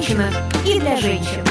женщинах и для женщин.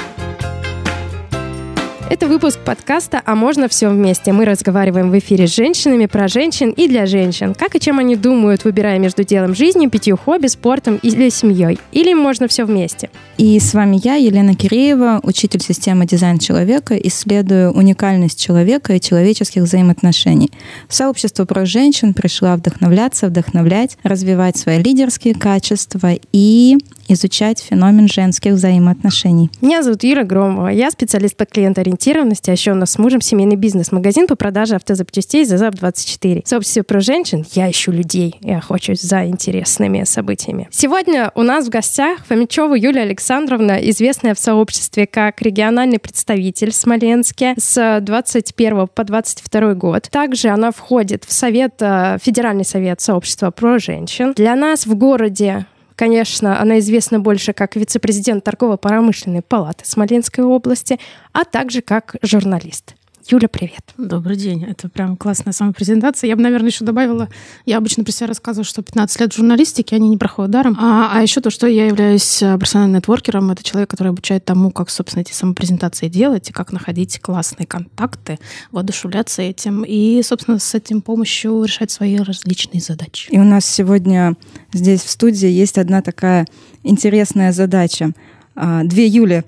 Это выпуск подкаста «А можно все вместе». Мы разговариваем в эфире с женщинами про женщин и для женщин. Как и чем они думают, выбирая между делом жизни, пятью хобби, спортом или семьей. Или можно все вместе. И с вами я, Елена Киреева, учитель системы дизайн человека, исследую уникальность человека и человеческих взаимоотношений. В сообщество про женщин пришла вдохновляться, вдохновлять, развивать свои лидерские качества и изучать феномен женских взаимоотношений. Меня зовут Юра Громова. Я специалист по клиентоориентированности, а еще у нас с мужем семейный бизнес-магазин по продаже автозапчастей «Зазап24». В сообществе про женщин я ищу людей и охочусь за интересными событиями. Сегодня у нас в гостях Фомичева Юлия Александровна, известная в сообществе как региональный представитель Смоленске с 21 по 22 год. Также она входит в совет, э, Федеральный совет сообщества про женщин. Для нас в городе Конечно, она известна больше как вице-президент торгово-промышленной палаты Смоленской области, а также как журналист. Юля, привет. Добрый день. Это прям классная самопрезентация. Я бы, наверное, еще добавила, я обычно про себя рассказываю, что 15 лет в журналистике, они не проходят даром. А, а еще то, что я являюсь э, профессиональным нетворкером. Это человек, который обучает тому, как, собственно, эти самопрезентации делать и как находить классные контакты, воодушевляться этим и, собственно, с этим помощью решать свои различные задачи. И у нас сегодня здесь в студии есть одна такая интересная задача. А, две Юли.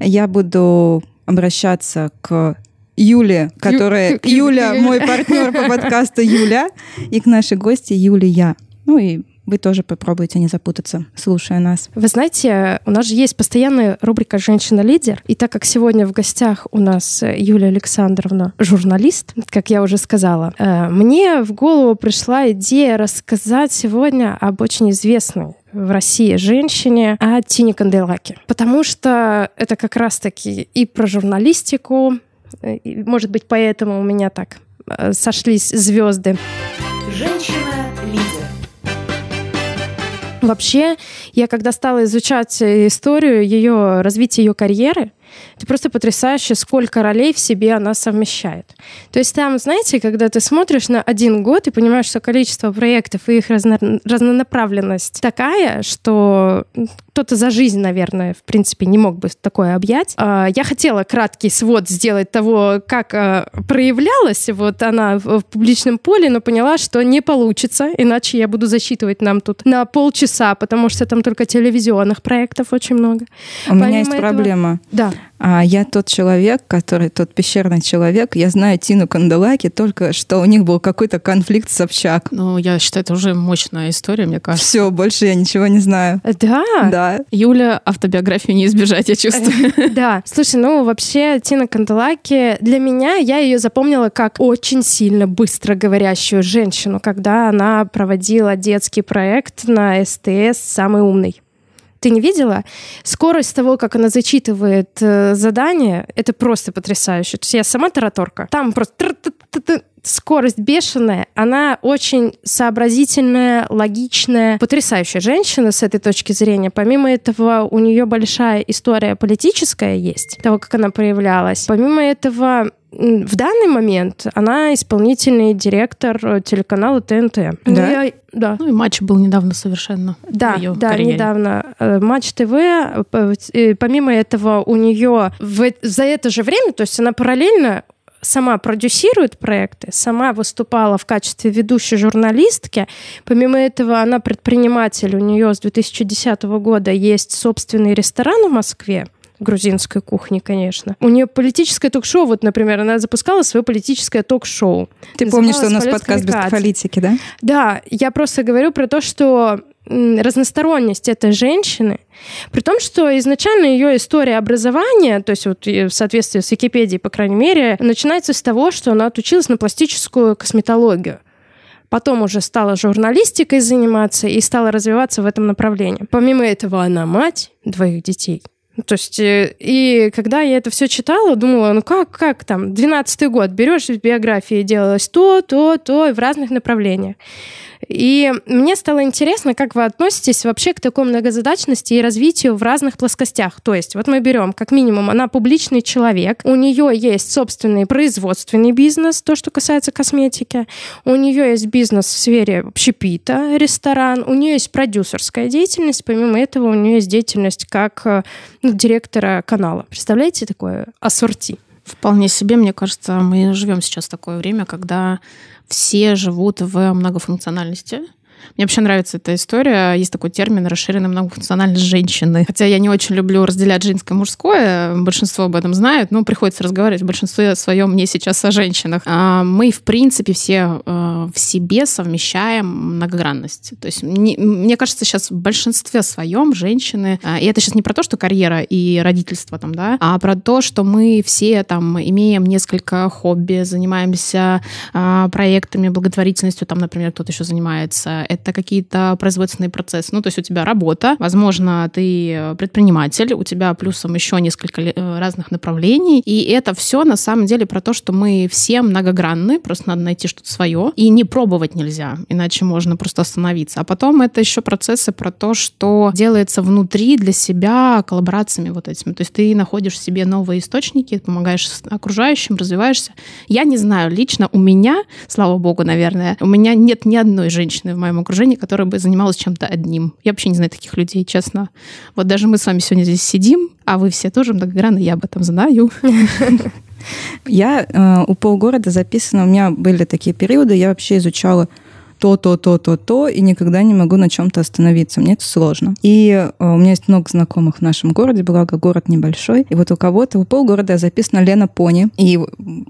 Я буду обращаться к Юле, которая... Юля, мой партнер по подкасту Юля, и к нашей гости Юлия. Ну и вы тоже попробуйте не запутаться, слушая нас. Вы знаете, у нас же есть постоянная рубрика «Женщина-лидер», и так как сегодня в гостях у нас Юлия Александровна, журналист, как я уже сказала, э, мне в голову пришла идея рассказать сегодня об очень известной в России женщине, о Тине Канделаке. Потому что это как раз-таки и про журналистику, может быть, поэтому у меня так э, сошлись звезды. Женщина-лидер. Вообще, я когда стала изучать историю ее развития ее карьеры, это просто потрясающе, сколько ролей в себе она совмещает. То есть там, знаете, когда ты смотришь на один год и понимаешь, что количество проектов и их разно разнонаправленность такая, что кто-то за жизнь, наверное, в принципе, не мог бы такое объять. А, я хотела краткий свод сделать того, как а, проявлялась вот она в публичном поле, но поняла, что не получится, иначе я буду засчитывать нам тут на полчаса, потому что там только телевизионных проектов очень много. У Помимо меня есть этого... проблема. Да. А я тот человек, который тот пещерный человек. Я знаю Тину Канделаки только, что у них был какой-то конфликт с Собчак. Ну, я считаю, это уже мощная история, мне кажется. Все, больше я ничего не знаю. Да? Да. Юля, автобиографию не избежать, я чувствую. Да. Слушай, ну вообще Тина Канделаки, для меня я ее запомнила как очень сильно быстро говорящую женщину, когда она проводила детский проект на СТС «Самый умный». Ты не видела? Скорость того, как она зачитывает э, задание, это просто потрясающе. То есть я сама тараторка. Там просто скорость бешеная, она очень сообразительная, логичная, потрясающая женщина с этой точки зрения. Помимо этого, у нее большая история политическая есть, того, как она проявлялась. Помимо этого, в данный момент она исполнительный директор телеканала ТНТ. Да? Ну, я, да. Ну и матч был недавно совершенно. Да, в ее да, карьере. недавно. Э, матч ТВ. Э, помимо этого, у нее в, за это же время, то есть она параллельно сама продюсирует проекты, сама выступала в качестве ведущей журналистки. Помимо этого, она предприниматель. У нее с 2010 года есть собственный ресторан в Москве грузинской кухни, конечно. У нее политическое ток-шоу, вот, например, она запускала свое политическое ток-шоу. Ты помнишь, что у нас подкаст без политики, да? Да, я просто говорю про то, что разносторонность этой женщины, при том, что изначально ее история образования, то есть вот в соответствии с Википедией, по крайней мере, начинается с того, что она отучилась на пластическую косметологию. Потом уже стала журналистикой заниматься и стала развиваться в этом направлении. Помимо этого, она мать двоих детей. То есть, э, и когда я это все читала, думала, ну как, как там, 12-й год, берешь в биографии, делалось то, то, то, и в разных направлениях. И мне стало интересно, как вы относитесь вообще к такой многозадачности и развитию в разных плоскостях. То есть, вот мы берем, как минимум, она публичный человек, у нее есть собственный производственный бизнес, то, что касается косметики, у нее есть бизнес в сфере общепита, ресторан, у нее есть продюсерская деятельность, помимо этого у нее есть деятельность как э, ну, директора канала. Представляете такое ассорти? Вполне себе, мне кажется, мы живем сейчас в такое время, когда все живут в многофункциональности. Мне вообще нравится эта история. Есть такой термин расширенная многофункциональность женщины. Хотя я не очень люблю разделять женское и мужское. Большинство об этом знают, но приходится разговаривать в большинстве своем мне сейчас о женщинах. А мы, в принципе, все э, в себе совмещаем многогранность. То есть мне кажется, сейчас в большинстве своем женщины, а, и это сейчас не про то, что карьера и родительство там, да, а про то, что мы все там имеем несколько хобби, занимаемся а, проектами, благотворительностью, там, например, кто-то еще занимается это какие-то производственные процессы. Ну, то есть у тебя работа, возможно, ты предприниматель, у тебя плюсом еще несколько э, разных направлений, и это все на самом деле про то, что мы все многогранны, просто надо найти что-то свое, и не пробовать нельзя, иначе можно просто остановиться. А потом это еще процессы про то, что делается внутри для себя коллаборациями вот этими. То есть ты находишь в себе новые источники, помогаешь окружающим, развиваешься. Я не знаю, лично у меня, слава богу, наверное, у меня нет ни одной женщины в моем моем окружении, которая бы занималась чем-то одним. Я вообще не знаю таких людей, честно. Вот даже мы с вами сегодня здесь сидим, а вы все тоже многогранны, я об этом знаю. Я э, у полгорода записана, у меня были такие периоды, я вообще изучала то, то, то, то, то, и никогда не могу на чем-то остановиться. Мне это сложно. И э, у меня есть много знакомых в нашем городе, благо город небольшой. И вот у кого-то, у полгорода записана Лена Пони. И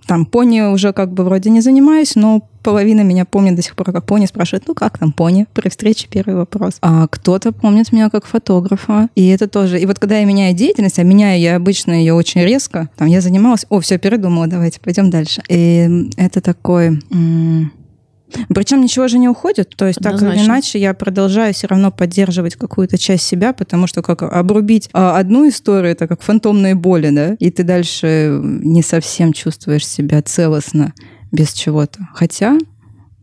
там пони уже как бы вроде не занимаюсь, но половина меня помнит до сих пор как пони, спрашивает, ну как там пони? При встрече первый вопрос. А кто-то помнит меня как фотографа. И это тоже. И вот когда я меняю деятельность, а меняю я обычно ее очень резко, там я занималась, о, все, передумала, давайте пойдем дальше. И это такой... причем ничего же не уходит, то есть Однозначно. так или иначе я продолжаю все равно поддерживать какую-то часть себя, потому что как обрубить а, одну историю, это как фантомные боли, да, и ты дальше не совсем чувствуешь себя целостно без чего-то. Хотя,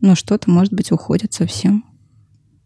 ну, что-то, может быть, уходит совсем.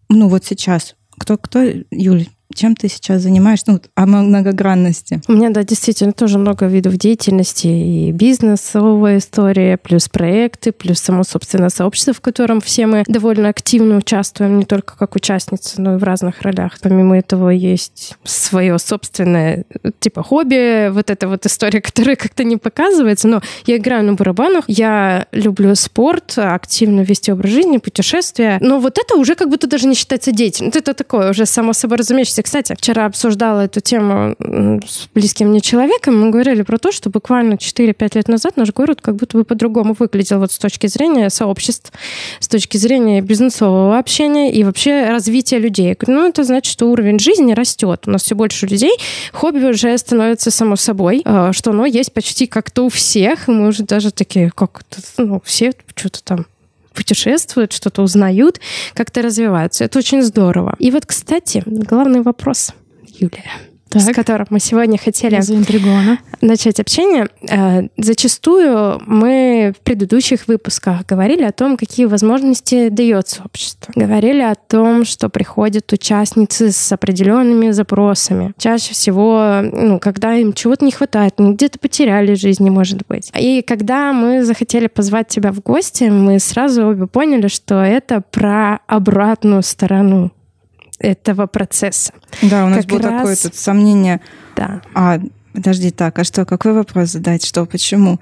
Ну, вот сейчас. Кто, кто, Юль, чем ты сейчас занимаешься? Ну, о многогранности. У меня, да, действительно тоже много видов деятельности. И бизнесовая история, плюс проекты, плюс само, собственно, сообщество, в котором все мы довольно активно участвуем, не только как участницы, но и в разных ролях. Помимо этого есть свое собственное, типа, хобби, вот эта вот история, которая как-то не показывается. Но я играю на барабанах, я люблю спорт, активно вести образ жизни, путешествия. Но вот это уже как будто даже не считается деятельностью. Это такое уже само собой разумеющееся есть, кстати, вчера обсуждала эту тему с близким мне человеком. Мы говорили про то, что буквально 4-5 лет назад наш город как будто бы по-другому выглядел вот с точки зрения сообществ, с точки зрения бизнесового общения и вообще развития людей. Ну, это значит, что уровень жизни растет. У нас все больше людей. Хобби уже становится само собой, а, что оно есть почти как-то у всех. И мы уже даже такие, как ну, все что-то там путешествуют, что-то узнают, как-то развиваются. Это очень здорово. И вот, кстати, главный вопрос, Юлия так. с которым мы сегодня хотели начать общение. Э, зачастую мы в предыдущих выпусках говорили о том, какие возможности дает сообщество. Говорили о том, что приходят участницы с определенными запросами. Чаще всего, ну, когда им чего-то не хватает, ну, где-то потеряли жизни, может быть. И когда мы захотели позвать тебя в гости, мы сразу обе поняли, что это про обратную сторону этого процесса. Да, у нас как было раз... такое тут сомнение. Да. А, подожди, так, а что, какой вопрос задать? Что, почему?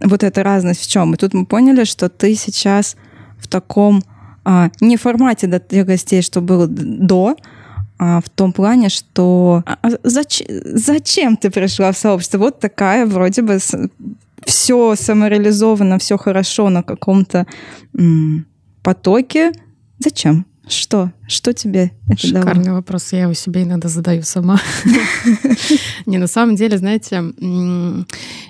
Вот эта разность в чем? И тут мы поняли, что ты сейчас в таком а, не формате для гостей, что было до, а в том плане, что а, а зачем, зачем ты пришла в сообщество? Вот такая вроде бы все самореализовано, все хорошо на каком-то потоке. Зачем? Что? Что тебе это Шикарный дало? вопрос. Я его себе иногда задаю сама. Не, на самом деле, знаете,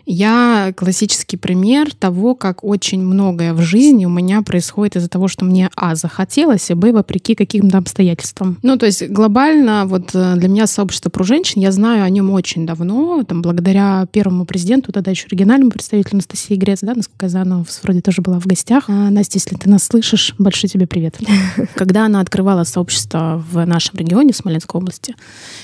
я классический пример того, как очень многое в жизни у меня происходит из-за того, что мне, а, захотелось, и, б, вопреки каким-то обстоятельствам. Ну, то есть глобально вот э, для меня сообщество про женщин, я знаю о нем очень давно, там, благодаря первому президенту, тогда еще оригинальному представителю Анастасии Грец, да, насколько я знаю, она вроде тоже была в гостях. А, Настя, если ты нас слышишь, большой тебе привет. Когда она открывала сообщество в нашем регионе, в Смоленской области,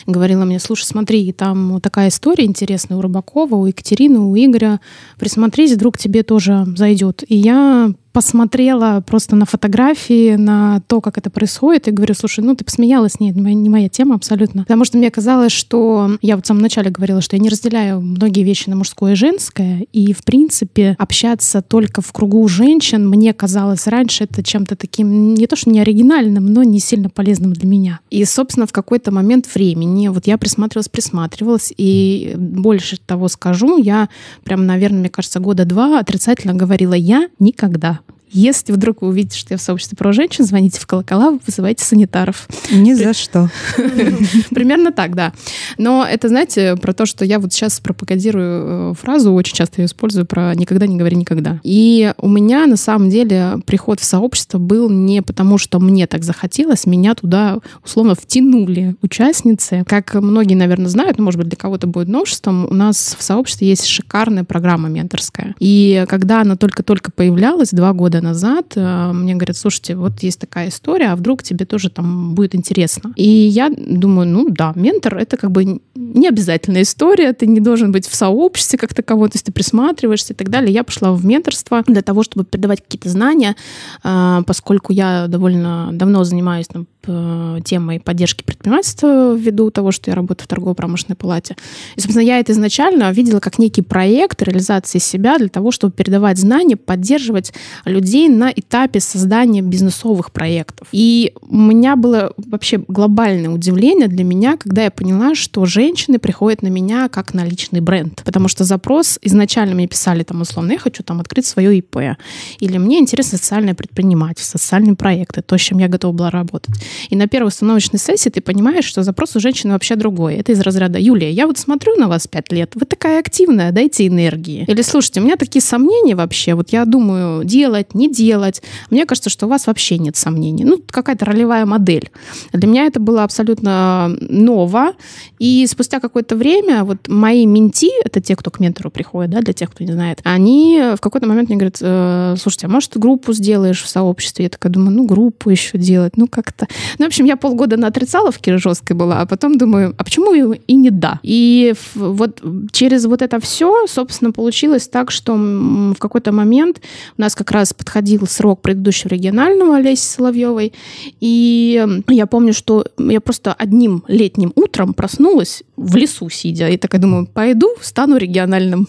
говорила мне, слушай, смотри, там такая история интересная у Рыбакова, у Екатерины, у Игоря. Присмотрись, вдруг тебе тоже зайдет. И я посмотрела просто на фотографии, на то, как это происходит, и говорю, слушай, ну ты посмеялась, нет, не моя, тема абсолютно. Потому что мне казалось, что я вот в самом начале говорила, что я не разделяю многие вещи на мужское и женское, и в принципе общаться только в кругу женщин мне казалось раньше это чем-то таким не то что не оригинальным, но не сильно полезным для меня. И, собственно, в какой-то момент времени вот я присматривалась, присматривалась, и больше того скажу, я прям, наверное, мне кажется, года два отрицательно говорила, я никогда если вдруг вы увидите, что я в сообществе про женщин, звоните в колокола, вызывайте санитаров. Ни за что. Примерно так, да. Но это, знаете, про то, что я вот сейчас пропагандирую э, фразу, очень часто ее использую, про «никогда не говори никогда». И у меня, на самом деле, приход в сообщество был не потому, что мне так захотелось, меня туда, условно, втянули участницы. Как многие, наверное, знают, ну, может быть, для кого-то будет новшеством, у нас в сообществе есть шикарная программа менторская. И когда она только-только появлялась, два года назад э, мне говорят, слушайте, вот есть такая история, а вдруг тебе тоже там будет интересно. И я думаю, ну да, ментор — это как бы не обязательная история, ты не должен быть в сообществе как таковой, то есть ты присматриваешься и так далее. Я пошла в менторство для того, чтобы передавать какие-то знания, э, поскольку я довольно давно занимаюсь там, темой поддержки предпринимательства ввиду того, что я работаю в торгово-промышленной палате. И, собственно, я это изначально видела как некий проект реализации себя для того, чтобы передавать знания, поддерживать людей на этапе создания бизнесовых проектов. И у меня было вообще глобальное удивление для меня, когда я поняла, что женщины приходят на меня как на личный бренд. Потому что запрос изначально мне писали там условно, я хочу там открыть свое ИП. Или мне интересно социальное предпринимательство, социальные проекты, то, с чем я готова была работать. И на первой установочной сессии ты понимаешь, что запрос у женщины вообще другой. Это из разряда «Юлия, я вот смотрю на вас пять лет, вы такая активная, дайте энергии». Или «Слушайте, у меня такие сомнения вообще, вот я думаю, делать, не делать». Мне кажется, что у вас вообще нет сомнений. Ну, какая-то ролевая модель. Для меня это было абсолютно ново. И спустя какое-то время вот мои менти, это те, кто к ментору приходит, да, для тех, кто не знает, они в какой-то момент мне говорят, «Э, слушайте, а может, группу сделаешь в сообществе? Я такая думаю, ну, группу еще делать, ну, как-то. Ну, в общем, я полгода на отрицаловке жесткой была, а потом думаю, а почему и не да? И вот через вот это все, собственно, получилось так, что в какой-то момент у нас как раз подходил срок предыдущего регионального Олеси Соловьевой, и я помню, что я просто одним летним утром проснулась в лесу сидя, и такая думаю, пойду, стану региональным.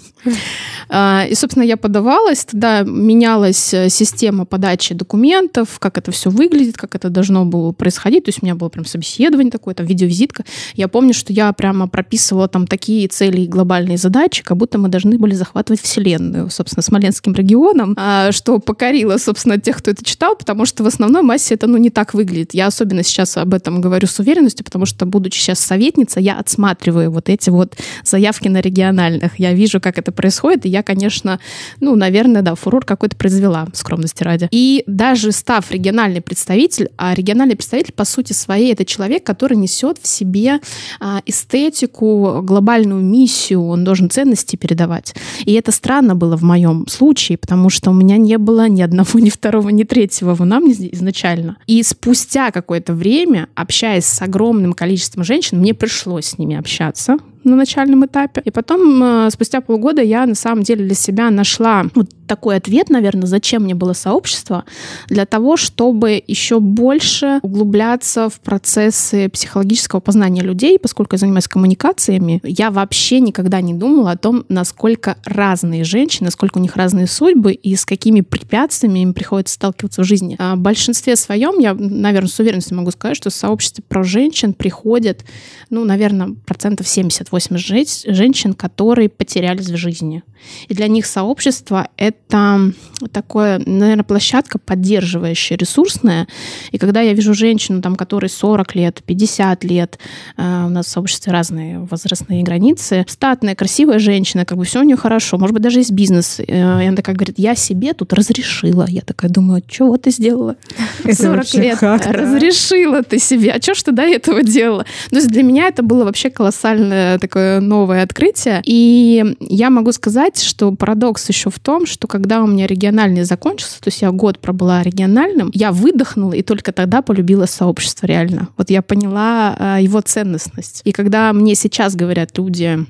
А, и, собственно, я подавалась, тогда менялась э, система подачи документов, как это все выглядит, как это должно было происходить. То есть у меня было прям собеседование такое, там видеовизитка. Я помню, что я прямо прописывала там такие цели и глобальные задачи, как будто мы должны были захватывать Вселенную, собственно, Смоленским регионом, а, что покорило, собственно, тех, кто это читал, потому что в основной массе это, ну, не так выглядит. Я особенно сейчас об этом говорю с уверенностью, потому что, будучи сейчас советница, я отсматриваю вот эти вот заявки на региональных. Я вижу, как это происходит, и я, конечно, ну, наверное, да, фурор какой-то произвела, скромности ради. И даже став региональный представитель, а региональный представитель, по сути своей, это человек, который несет в себе а, эстетику, глобальную миссию, он должен ценности передавать. И это странно было в моем случае, потому что у меня не было ни одного, ни второго, ни третьего в анамнезе изначально. И спустя какое-то время, общаясь с огромным количеством женщин, мне пришлось с ними общаться, на начальном этапе. И потом, э, спустя полгода, я на самом деле для себя нашла вот такой ответ, наверное, зачем мне было сообщество, для того, чтобы еще больше углубляться в процессы психологического познания людей, поскольку я занимаюсь коммуникациями, я вообще никогда не думала о том, насколько разные женщины, насколько у них разные судьбы и с какими препятствиями им приходится сталкиваться в жизни. А в большинстве своем, я, наверное, с уверенностью могу сказать, что в сообществе про женщин приходят, ну, наверное, процентов 70 80 женщин, которые потерялись в жизни. И для них сообщество — это такое, наверное, площадка поддерживающая, ресурсная. И когда я вижу женщину, там, которой 40 лет, 50 лет, э, у нас в сообществе разные возрастные границы, статная, красивая женщина, как бы все у нее хорошо, может быть, даже есть бизнес. Э, и она такая говорит, я себе тут разрешила. Я такая думаю, чего ты сделала? 40 лет. Разрешила ты себе. А что ж ты до этого делала? То есть для меня это было вообще колоссальное такое новое открытие. И я могу сказать, что парадокс еще в том, что когда у меня региональный закончился, то есть я год пробыла региональным, я выдохнула и только тогда полюбила сообщество реально. Вот я поняла э, его ценностность. И когда мне сейчас говорят люди,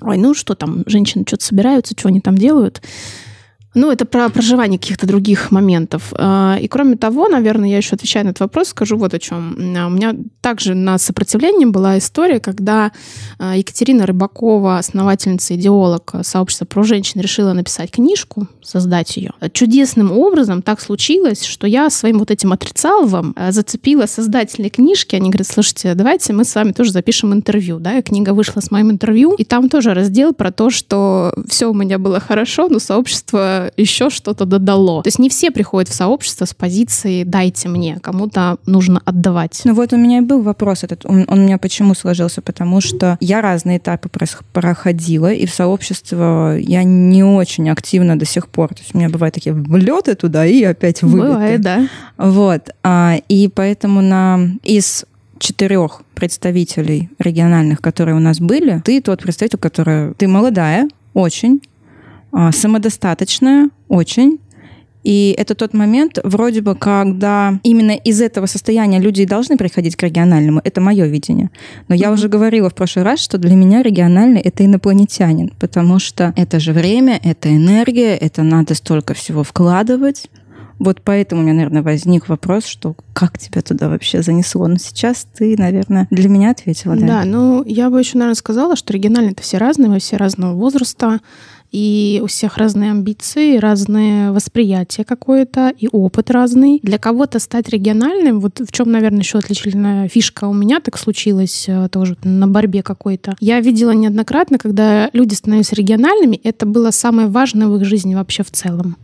ой, ну что там, женщины что-то собираются, что они там делают, ну, это про проживание каких-то других моментов. А, и кроме того, наверное, я еще отвечаю на этот вопрос, скажу вот о чем. У меня также на сопротивлении была история, когда а, Екатерина Рыбакова, основательница, идеолог сообщества про женщин, решила написать книжку, создать ее. Чудесным образом так случилось, что я своим вот этим отрицаловым а, зацепила создателей книжки. Они говорят, слушайте, давайте мы с вами тоже запишем интервью. Да, и книга вышла с моим интервью, и там тоже раздел про то, что все у меня было хорошо, но сообщество еще что-то додало. То есть не все приходят в сообщество с позиции «дайте мне», кому-то нужно отдавать. Ну вот у меня и был вопрос этот. Он, он у меня почему сложился? Потому что я разные этапы проходила, и в сообщество я не очень активно до сих пор. То есть у меня бывают такие влеты туда и опять вылеты. Бывает, да. Вот. А, и поэтому на из четырех представителей региональных, которые у нас были, ты тот представитель, который... Ты молодая, очень, самодостаточная очень. И это тот момент, вроде бы, когда именно из этого состояния люди должны приходить к региональному. Это мое видение. Но я уже говорила в прошлый раз, что для меня региональный — это инопланетянин, потому что это же время, это энергия, это надо столько всего вкладывать. Вот поэтому у меня, наверное, возник вопрос, что как тебя туда вообще занесло. Но сейчас ты, наверное, для меня ответила, да? Да, ну я бы еще, наверное, сказала, что региональные это все разные, мы все разного возраста, и у всех разные амбиции, разные восприятия какое-то, и опыт разный. Для кого-то стать региональным, вот в чем, наверное, еще отличительная фишка у меня так случилось э, тоже на борьбе какой-то. Я видела неоднократно, когда люди становились региональными, это было самое важное в их жизни вообще в целом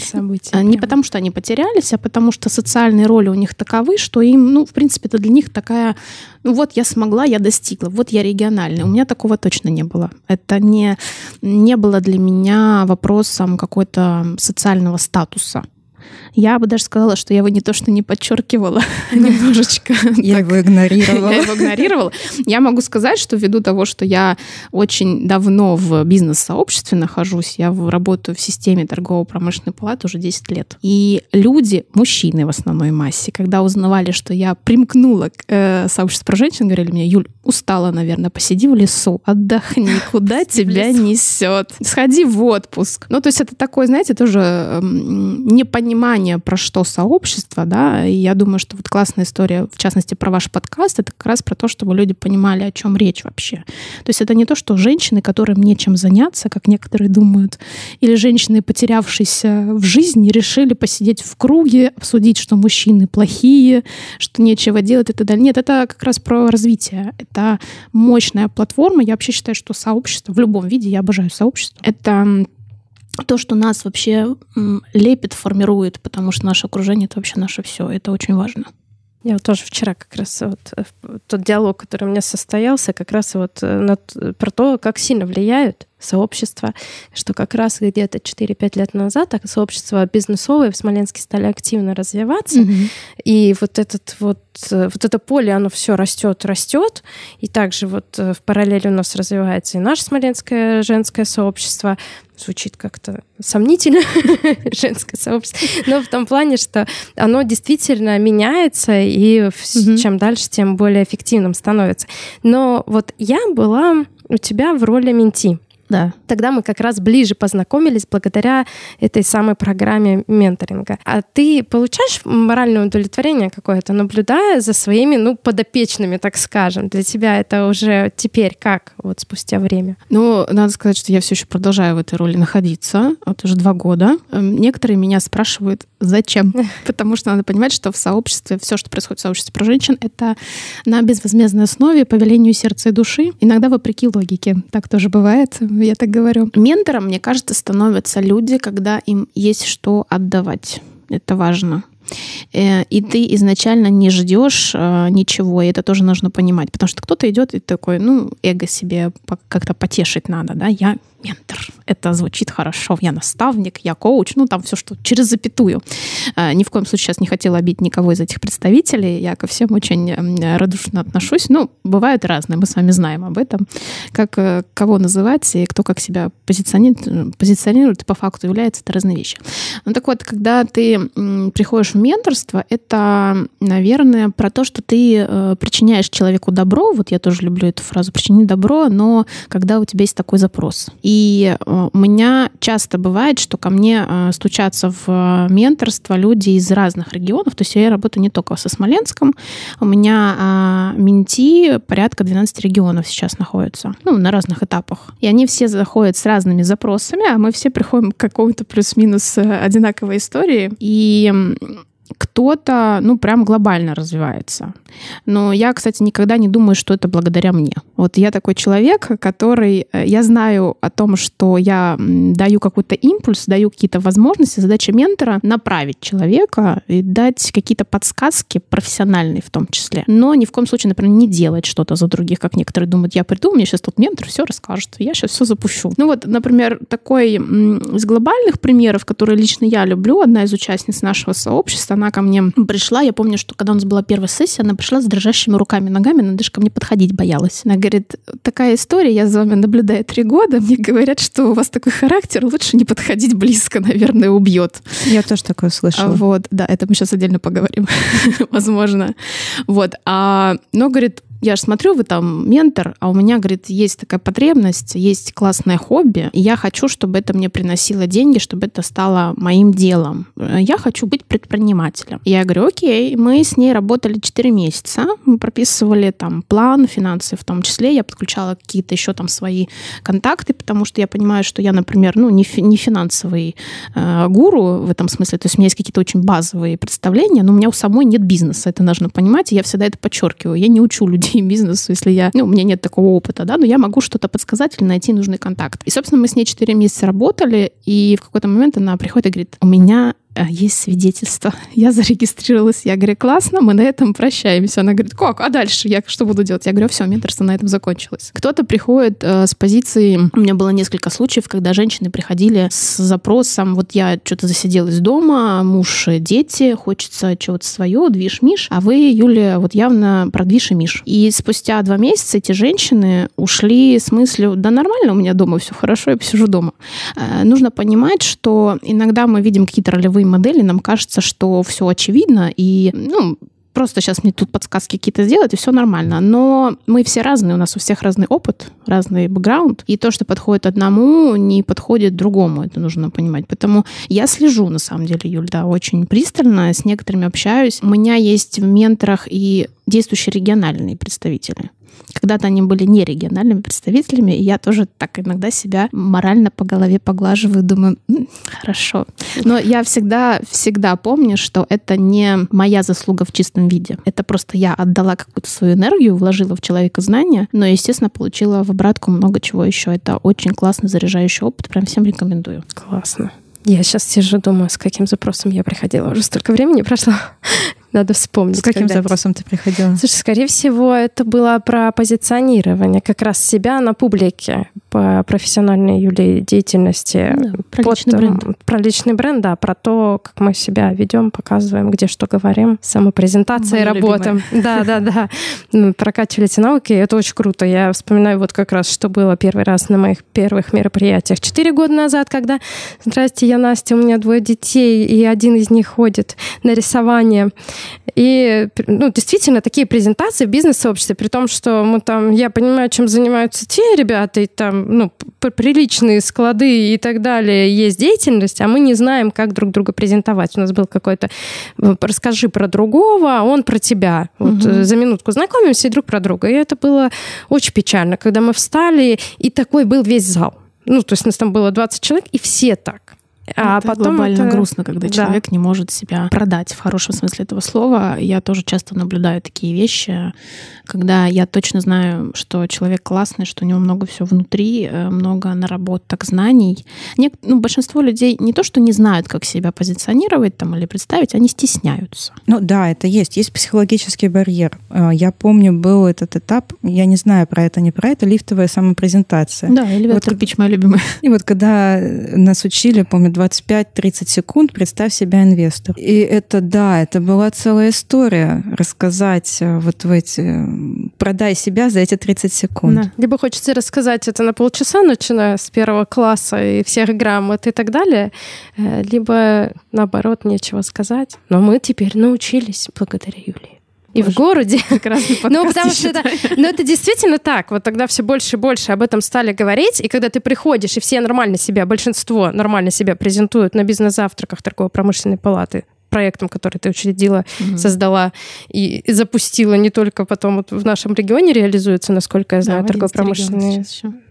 события. А, не потому, что они потерялись, а потому что социальные роли у них таковы, что им, ну, в принципе, это для них такая, ну вот я смогла, я достигла, вот я региональная. У меня такого точно не было. Это не, не было для меня вопросом какой-то социального статуса. Я бы даже сказала, что я его не то что не подчеркивала, немножечко. Я его игнорировала. Я его игнорировала. Я могу сказать, что ввиду того, что я очень давно в бизнес-сообществе нахожусь, я работаю в системе торгово-промышленной палаты уже 10 лет. И люди, мужчины в основной массе, когда узнавали, что я примкнула к э, сообществу про женщин, говорили мне, Юль, устала, наверное, посиди в лесу, отдохни, куда тебя несет. Сходи в отпуск. Ну, то есть это такое, знаете, тоже эм, непонимание понимание, про что сообщество, да, и я думаю, что вот классная история, в частности, про ваш подкаст, это как раз про то, чтобы люди понимали, о чем речь вообще. То есть это не то, что женщины, которым нечем заняться, как некоторые думают, или женщины, потерявшиеся в жизни, решили посидеть в круге, обсудить, что мужчины плохие, что нечего делать и так далее. Нет, это как раз про развитие. Это мощная платформа. Я вообще считаю, что сообщество в любом виде, я обожаю сообщество, это то, что нас вообще лепит, формирует, потому что наше окружение — это вообще наше все. Это очень важно. Я вот тоже вчера как раз вот э, тот диалог, который у меня состоялся, как раз вот э, над, про то, как сильно влияют сообщества, что как раз где-то 4-5 лет назад так сообщества бизнесовые в Смоленске стали активно развиваться, mm-hmm. и вот этот вот э, вот это поле, оно все растет, растет, и также вот в параллели у нас развивается и наше смоленское женское сообщество, звучит как-то сомнительно, женское сообщество, но в том плане, что оно действительно меняется, и чем дальше, тем более эффективным становится. Но вот я была у тебя в роли менти. Да. Тогда мы как раз ближе познакомились благодаря этой самой программе менторинга. А ты получаешь моральное удовлетворение какое-то, наблюдая за своими, ну, подопечными, так скажем? Для тебя это уже теперь как, вот спустя время? Ну, надо сказать, что я все еще продолжаю в этой роли находиться. Вот уже два года. Эм, некоторые меня спрашивают, зачем? Потому что надо понимать, что в сообществе, все, что происходит в сообществе про женщин, это на безвозмездной основе, по велению сердца и души, иногда вопреки логике. Так тоже бывает, я так говорю. Ментором, мне кажется, становятся люди, когда им есть что отдавать. Это важно. Э, и ты изначально не ждешь э, ничего, и это тоже нужно понимать, потому что кто-то идет и такой, ну, эго себе как-то потешить надо, да, я ментор. Это звучит хорошо. Я наставник, я коуч, ну там все, что через запятую. Э, ни в коем случае сейчас не хотела обидеть никого из этих представителей. Я ко всем очень радушно отношусь. Ну, бывают разные, мы с вами знаем об этом. Как кого называть и кто как себя позиционирует, позиционирует и по факту является, это разные вещи. Ну так вот, когда ты приходишь в менторство — это, наверное, про то, что ты э, причиняешь человеку добро. Вот я тоже люблю эту фразу «причини добро», но когда у тебя есть такой запрос. И э, у меня часто бывает, что ко мне э, стучатся в менторство люди из разных регионов. То есть я работаю не только со Смоленском. У меня э, менти порядка 12 регионов сейчас находятся. Ну, на разных этапах. И они все заходят с разными запросами, а мы все приходим к какому-то плюс-минус э, одинаковой истории. И кто-то, ну, прям глобально развивается. Но я, кстати, никогда не думаю, что это благодаря мне. Вот я такой человек, который... Э, я знаю о том, что я даю какой-то импульс, даю какие-то возможности. Задача ментора — направить человека и дать какие-то подсказки, профессиональные в том числе. Но ни в коем случае, например, не делать что-то за других, как некоторые думают. Я приду, мне сейчас тут ментор все расскажет, я сейчас все запущу. Ну вот, например, такой из глобальных примеров, которые лично я люблю, одна из участниц нашего сообщества, она ко мне пришла. Я помню, что когда у нас была первая сессия, она пришла с дрожащими руками, ногами, она даже ко мне подходить боялась. Она говорит, такая история, я за вами наблюдаю три года, мне говорят, что у вас такой характер, лучше не подходить близко, наверное, убьет. Я тоже такое слышала. Вот, да, это мы сейчас отдельно поговорим, возможно. Вот, а, но, говорит, я же смотрю, вы там ментор, а у меня, говорит, есть такая потребность, есть классное хобби, и я хочу, чтобы это мне приносило деньги, чтобы это стало моим делом. Я хочу быть предпринимателем. Я говорю, окей, мы с ней работали 4 месяца, мы прописывали там план финансы в том числе, я подключала какие-то еще там свои контакты, потому что я понимаю, что я, например, ну, не, не финансовый э, гуру в этом смысле, то есть у меня есть какие-то очень базовые представления, но у меня у самой нет бизнеса, это нужно понимать, и я всегда это подчеркиваю. Я не учу людей и бизнесу, если я, ну, у меня нет такого опыта, да, но я могу что-то подсказать или найти нужный контакт. И, собственно, мы с ней 4 месяца работали, и в какой-то момент она приходит и говорит, у меня есть свидетельство. Я зарегистрировалась. Я говорю, классно, мы на этом прощаемся. Она говорит, как? А дальше? Я что буду делать? Я говорю, все, менторство на этом закончилось. Кто-то приходит э, с позиции... У меня было несколько случаев, когда женщины приходили с запросом, вот я что-то засиделась дома, муж, дети, хочется чего-то свое, движ Миш, а вы, Юля, вот явно про движ и Миш. И спустя два месяца эти женщины ушли с мыслью, да нормально у меня дома, все хорошо, я посижу дома. Э, нужно понимать, что иногда мы видим какие-то ролевые ролевые модели, нам кажется, что все очевидно, и, ну, просто сейчас мне тут подсказки какие-то сделать, и все нормально. Но мы все разные, у нас у всех разный опыт, разный бэкграунд, и то, что подходит одному, не подходит другому, это нужно понимать. Поэтому я слежу, на самом деле, Юль, да, очень пристально, с некоторыми общаюсь. У меня есть в менторах и действующие региональные представители. Когда-то они были не региональными представителями, и я тоже так иногда себя морально по голове поглаживаю, думаю, М, хорошо. Но я всегда, всегда помню, что это не моя заслуга в чистом виде. Это просто я отдала какую-то свою энергию, вложила в человека знания, но, естественно, получила в обратку много чего еще. Это очень классный заряжающий опыт, прям всем рекомендую. Классно. Я сейчас сижу, думаю, с каким запросом я приходила. Уже столько времени прошло. Надо вспомнить. С каким запросом ты приходила? Слушай, скорее всего, это было про позиционирование как раз себя на публике по профессиональной Юлии деятельности. Да, про Под, личный бренд. Про личный бренд, да, про то, как мы себя ведем, показываем, где что говорим, самопрезентацией Моё работаем. Да, да, да. Ну, Прокачивали эти навыки, это очень круто. Я вспоминаю вот как раз, что было первый раз на моих первых мероприятиях. Четыре года назад, когда, здрасте, я Настя, у меня двое детей, и один из них ходит на рисование. И, ну, действительно, такие презентации в бизнес-сообществе, при том, что мы там, я понимаю, чем занимаются те ребята, и там, ну, приличные склады и так далее, есть деятельность, а мы не знаем, как друг друга презентовать. У нас был какой-то э, «расскажи про другого, а он про тебя». Вот э, за минутку знакомимся и друг про друга. И это было очень печально, когда мы встали, и такой был весь зал. Ну, то есть нас там было 20 человек, и все так. А это потом глобально это... грустно, когда да. человек не может себя продать в хорошем смысле этого слова. Я тоже часто наблюдаю такие вещи, когда я точно знаю, что человек классный, что у него много всего внутри, э, много наработок знаний. Нек... Ну, большинство людей не то, что не знают, как себя позиционировать там или представить, они стесняются. Ну да, это есть. Есть психологический барьер. Э, я помню, был этот этап, я не знаю про это, не про это, лифтовая самопрезентация. Да, элеватор вот, пич моя любимая. И вот когда нас учили, помню, 25-30 секунд, представь себя инвестор. И это, да, это была целая история рассказать э, вот в эти... Продай себя за эти 30 секунд. Да. Либо хочется рассказать это на полчаса, начиная с первого класса и всех грамот и так далее, э, либо, наоборот, нечего сказать. Но мы теперь научились благодаря Юлии и в городе. Ну, потому что это, ну, это действительно так. Вот тогда все больше и больше об этом стали говорить. И когда ты приходишь, и все нормально себя, большинство нормально себя презентуют на бизнес-завтраках торгово-промышленной палаты, проектом, который ты учредила, угу. создала и, и запустила не только потом вот в нашем регионе реализуется, насколько я знаю, да, торгово-промышленные.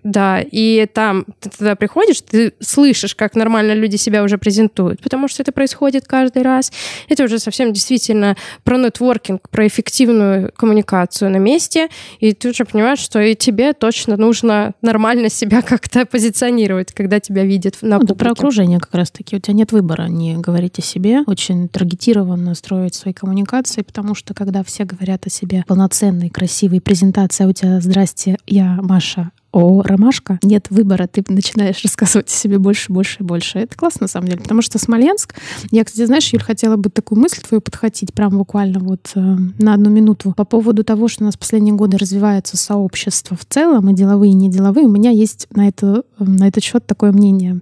Да, и там ты туда приходишь, ты слышишь, как нормально люди себя уже презентуют, потому что это происходит каждый раз. Это уже совсем действительно про нетворкинг, про эффективную коммуникацию на месте, и ты уже понимаешь, что и тебе точно нужно нормально себя как-то позиционировать, когда тебя видят на ну, публике. про окружение как раз-таки. У тебя нет выбора не говорить о себе, очень таргетированно строить свои коммуникации, потому что когда все говорят о себе полноценной, красивой презентации, а у тебя «Здрасте, я Маша, о, ромашка, нет выбора, ты начинаешь рассказывать о себе больше, больше и больше. Это классно, на самом деле, потому что Смоленск... Я, кстати, знаешь, Юль, хотела бы такую мысль твою подхватить прям буквально вот э, на одну минуту по поводу того, что у нас последние годы развивается сообщество в целом, и деловые, и неделовые. У меня есть на, это, на этот счет такое мнение.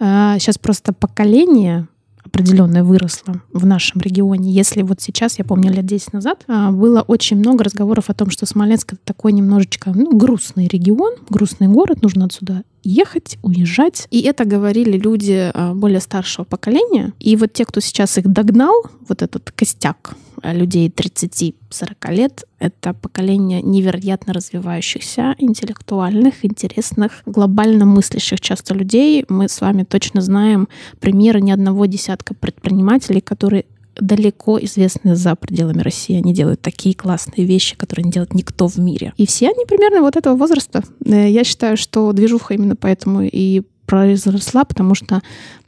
Э, сейчас просто поколение определенное выросло в нашем регионе. Если вот сейчас, я помню, лет 10 назад, а, было очень много разговоров о том, что Смоленск — это такой немножечко ну, грустный регион, грустный город, нужно отсюда ехать, уезжать. И это говорили люди а, более старшего поколения. И вот те, кто сейчас их догнал, вот этот костяк людей 30-40 лет, это поколение невероятно развивающихся, интеллектуальных, интересных, глобально мыслящих часто людей. Мы с вами точно знаем примеры ни одного десятка предпринимателей, которые далеко известны за пределами России. Они делают такие классные вещи, которые не делает никто в мире. И все они примерно вот этого возраста. Э, я считаю, что движуха именно поэтому и произросла, потому что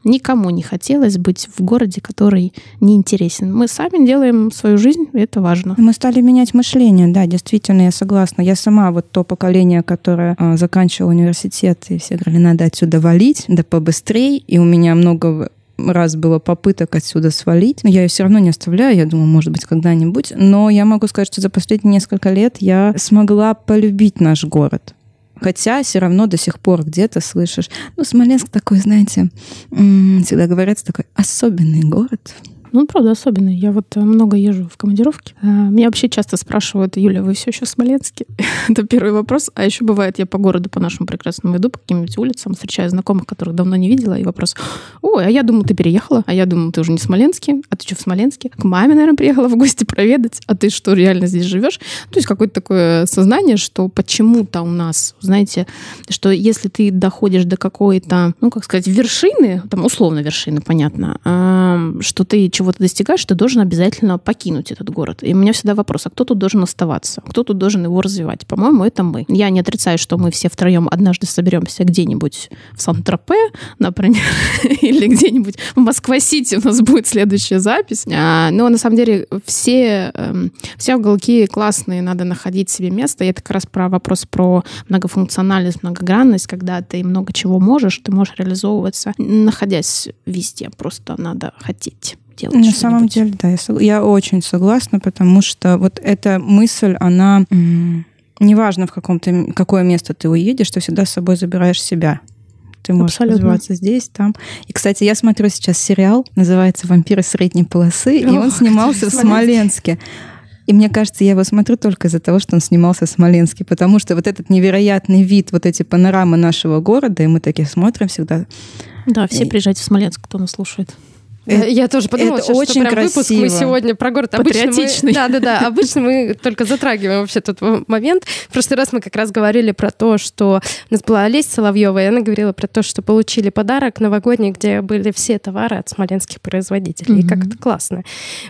никому не хотелось быть в городе, который неинтересен. Мы сами делаем свою жизнь, и это важно. Мы стали менять мышление, да, действительно, я согласна. Я сама вот то поколение, которое а, заканчивало университет, и все говорили, надо отсюда валить, да побыстрее, и у меня много раз было попыток отсюда свалить, но я ее все равно не оставляю, я думаю, может быть, когда-нибудь. Но я могу сказать, что за последние несколько лет я смогла полюбить наш город. Хотя все равно до сих пор где-то слышишь, ну, Смоленск такой, знаете, всегда говорят, такой особенный город. Ну, правда, особенный. Я вот э, много езжу в командировки. Э, меня вообще часто спрашивают, Юля, вы все еще в Смоленске? Это первый вопрос. А еще бывает, я по городу, по нашему прекрасному иду, по каким-нибудь улицам, встречаю знакомых, которых давно не видела, и вопрос, ой, а я думала, ты переехала, а я думала, ты уже не в Смоленске, а ты что, в Смоленске? К маме, наверное, приехала в гости проведать, а ты что, реально здесь живешь? То есть какое-то такое сознание, что почему-то у нас, знаете, что если ты доходишь до какой-то, ну, как сказать, вершины, там, условно вершины, понятно, что ты чего-то достигаешь, ты должен обязательно покинуть этот город. И у меня всегда вопрос, а кто тут должен оставаться? Кто тут должен его развивать? По-моему, это мы. Я не отрицаю, что мы все втроем однажды соберемся где-нибудь в Сан-Тропе, например, или где-нибудь в Москва-Сити у нас будет следующая запись. А, но на самом деле все, эм, все уголки классные, надо находить себе место. И это как раз про вопрос про многофункциональность, многогранность, когда ты много чего можешь, ты можешь реализовываться, находясь везде. Просто надо хотеть делать. На самом деле, да, я, я очень согласна, потому что вот эта мысль, она неважно в каком-то какое место ты уедешь, ты всегда с собой забираешь себя. Ты можешь Абсолютно. развиваться здесь, там. И, кстати, я смотрю сейчас сериал, называется «Вампиры средней полосы», Ох, и он снимался в Смоленске. И мне кажется, я его смотрю только из-за того, что он снимался в Смоленске, потому что вот этот невероятный вид, вот эти панорамы нашего города, и мы такие смотрим всегда. Да, все и... приезжайте в Смоленск, кто нас слушает. Это, я тоже подумала, это сейчас, очень что прям красиво. выпуск мы сегодня про город. Обычно мы- Патриотичный. Да-да-да, обычно мы только затрагиваем вообще тот момент. В прошлый раз мы как раз говорили про то, что у нас была Олеся Соловьева, и она говорила про то, что получили подарок новогодний, где были все товары от смоленских производителей. И как это классно.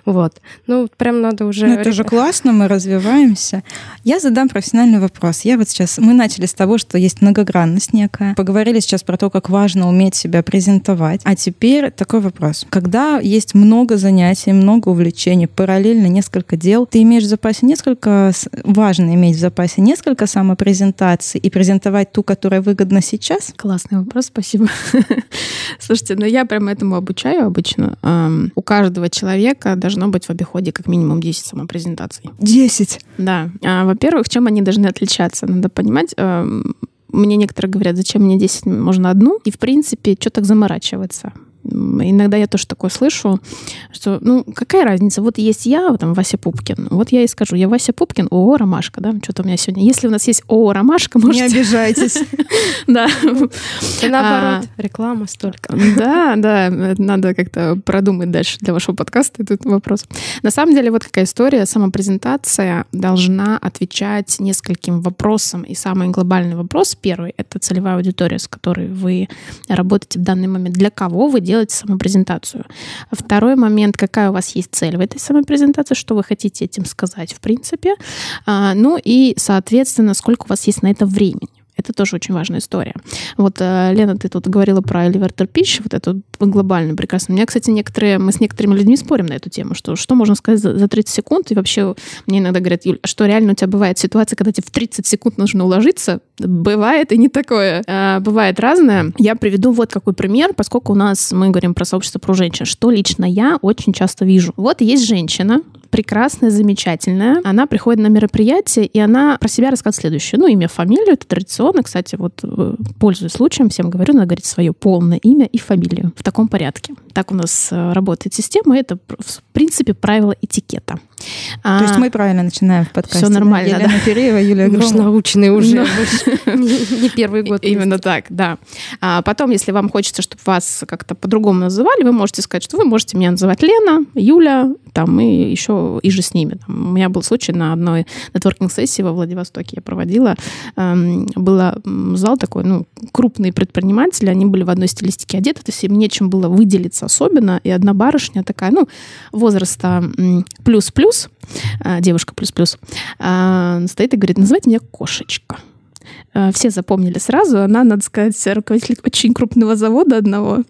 Вот. Ну, прям надо уже... Ну, это же классно, мы развиваемся. Я задам профессиональный вопрос. Я вот сейчас... Мы начали с того, что есть многогранность некая. Поговорили сейчас про то, как важно уметь себя презентовать. А теперь такой вопрос. Когда есть много занятий, много увлечений, параллельно несколько дел, ты имеешь в запасе несколько... Важно иметь в запасе несколько самопрезентаций и презентовать ту, которая выгодна сейчас? Классный вопрос, спасибо. Слушайте, ну я прям этому обучаю обычно. Ам, У каждого человека должно быть в обиходе как минимум 10 самопрезентаций. Десять. Да. А, Во-первых, чем они должны отличаться? Надо понимать, эм, мне некоторые говорят, зачем мне 10, можно одну? И, в принципе, что так заморачиваться? Иногда я тоже такое слышу, что, ну, какая разница? Вот есть я, там, Вася Пупкин. Вот я и скажу, я Вася Пупкин, ООО «Ромашка», да? Что-то у меня сегодня... Если у нас есть ООО «Ромашка», Не можете... обижайтесь. Да. Наоборот, А. реклама столько. Да, да, надо как-то продумать дальше для вашего подкаста этот вопрос. На самом деле, вот какая история. Самопрезентация должна отвечать нескольким вопросам. И самый глобальный вопрос, первый, это целевая аудитория, с которой вы работаете в данный момент. Для кого вы делаете самопрезентацию? Второй момент, какая у вас есть цель в этой самопрезентации, что вы хотите этим сказать, в принципе. А, Ну и, соответственно, сколько у вас есть на это времени. Это тоже очень важная история. Вот, э, Лена, ты тут говорила про elevator pitch, вот эту глобальную прекрасно. У меня, кстати, некоторые, мы с некоторыми людьми спорим на эту тему, что что можно сказать за, за 30 секунд, и вообще мне иногда говорят, Юль, а что реально у тебя бывает ситуация, когда тебе в 30 секунд нужно уложиться? Бывает и не такое. А, бывает разное. Я приведу вот какой пример, поскольку у нас, мы говорим про сообщество про женщин, что лично я очень часто вижу. Вот есть женщина, прекрасная, замечательная. Она приходит на мероприятие, и она про себя рассказывает следующее. Ну, имя, фамилию, это традиционно. Кстати, вот э, пользуясь случаем, всем говорю, надо говорить свое полное имя и фамилию в таком порядке. Так у нас э, работает система, это, в принципе, правило этикета. То есть мы правильно начинаем в подкасте. Да? нормально, Елена Переева, Юлия Мы же Громова. научные уже. Ну. мы ж Не не первый год. Именно так, да. А потом, если вам хочется, чтобы вас как-то по-другому называли, вы можете сказать, что вы можете меня называть Лена, Юля, там, и еще и же с ними. Там, у меня был случай на одной нетворкинг-сессии во Владивостоке я проводила. Эм, Был зал такой, ну, крупные предприниматели, они были в одной стилистике одеты, то есть им нечем было выделиться особенно. И одна барышня такая, ну, возраста плюс-плюс, а, девушка плюс-плюс, а, стоит и говорит, называйте меня кошечка. Э, Все запомнили сразу. Она, надо сказать, руководитель очень крупного завода одного.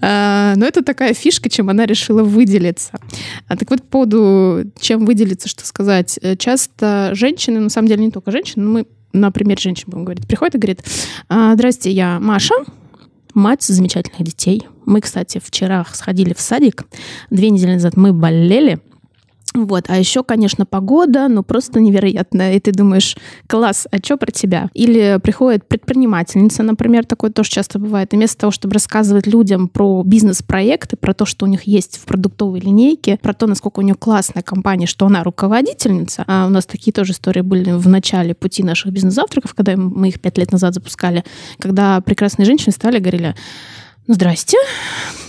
А, Но это такая фишка, чем она решила выделиться. А, Так вот, по поводу чем выделиться, что сказать. Э, Часто женщины, на самом деле не только женщины, мы на примере женщин будем говорить, приходит и говорит, «А, здрасте, я Маша, мать замечательных детей. Мы, кстати, вчера сходили в садик. Две недели назад мы болели. Вот, а еще, конечно, погода, ну просто невероятная. И ты думаешь, класс, а что про тебя? Или приходит предпринимательница, например, такое тоже часто бывает. И вместо того, чтобы рассказывать людям про бизнес-проекты, про то, что у них есть в продуктовой линейке, про то, насколько у нее классная компания, что она руководительница. А у нас такие тоже истории были в начале пути наших бизнес-завтраков, когда мы их пять лет назад запускали, когда прекрасные женщины стали говорили, ну, здрасте,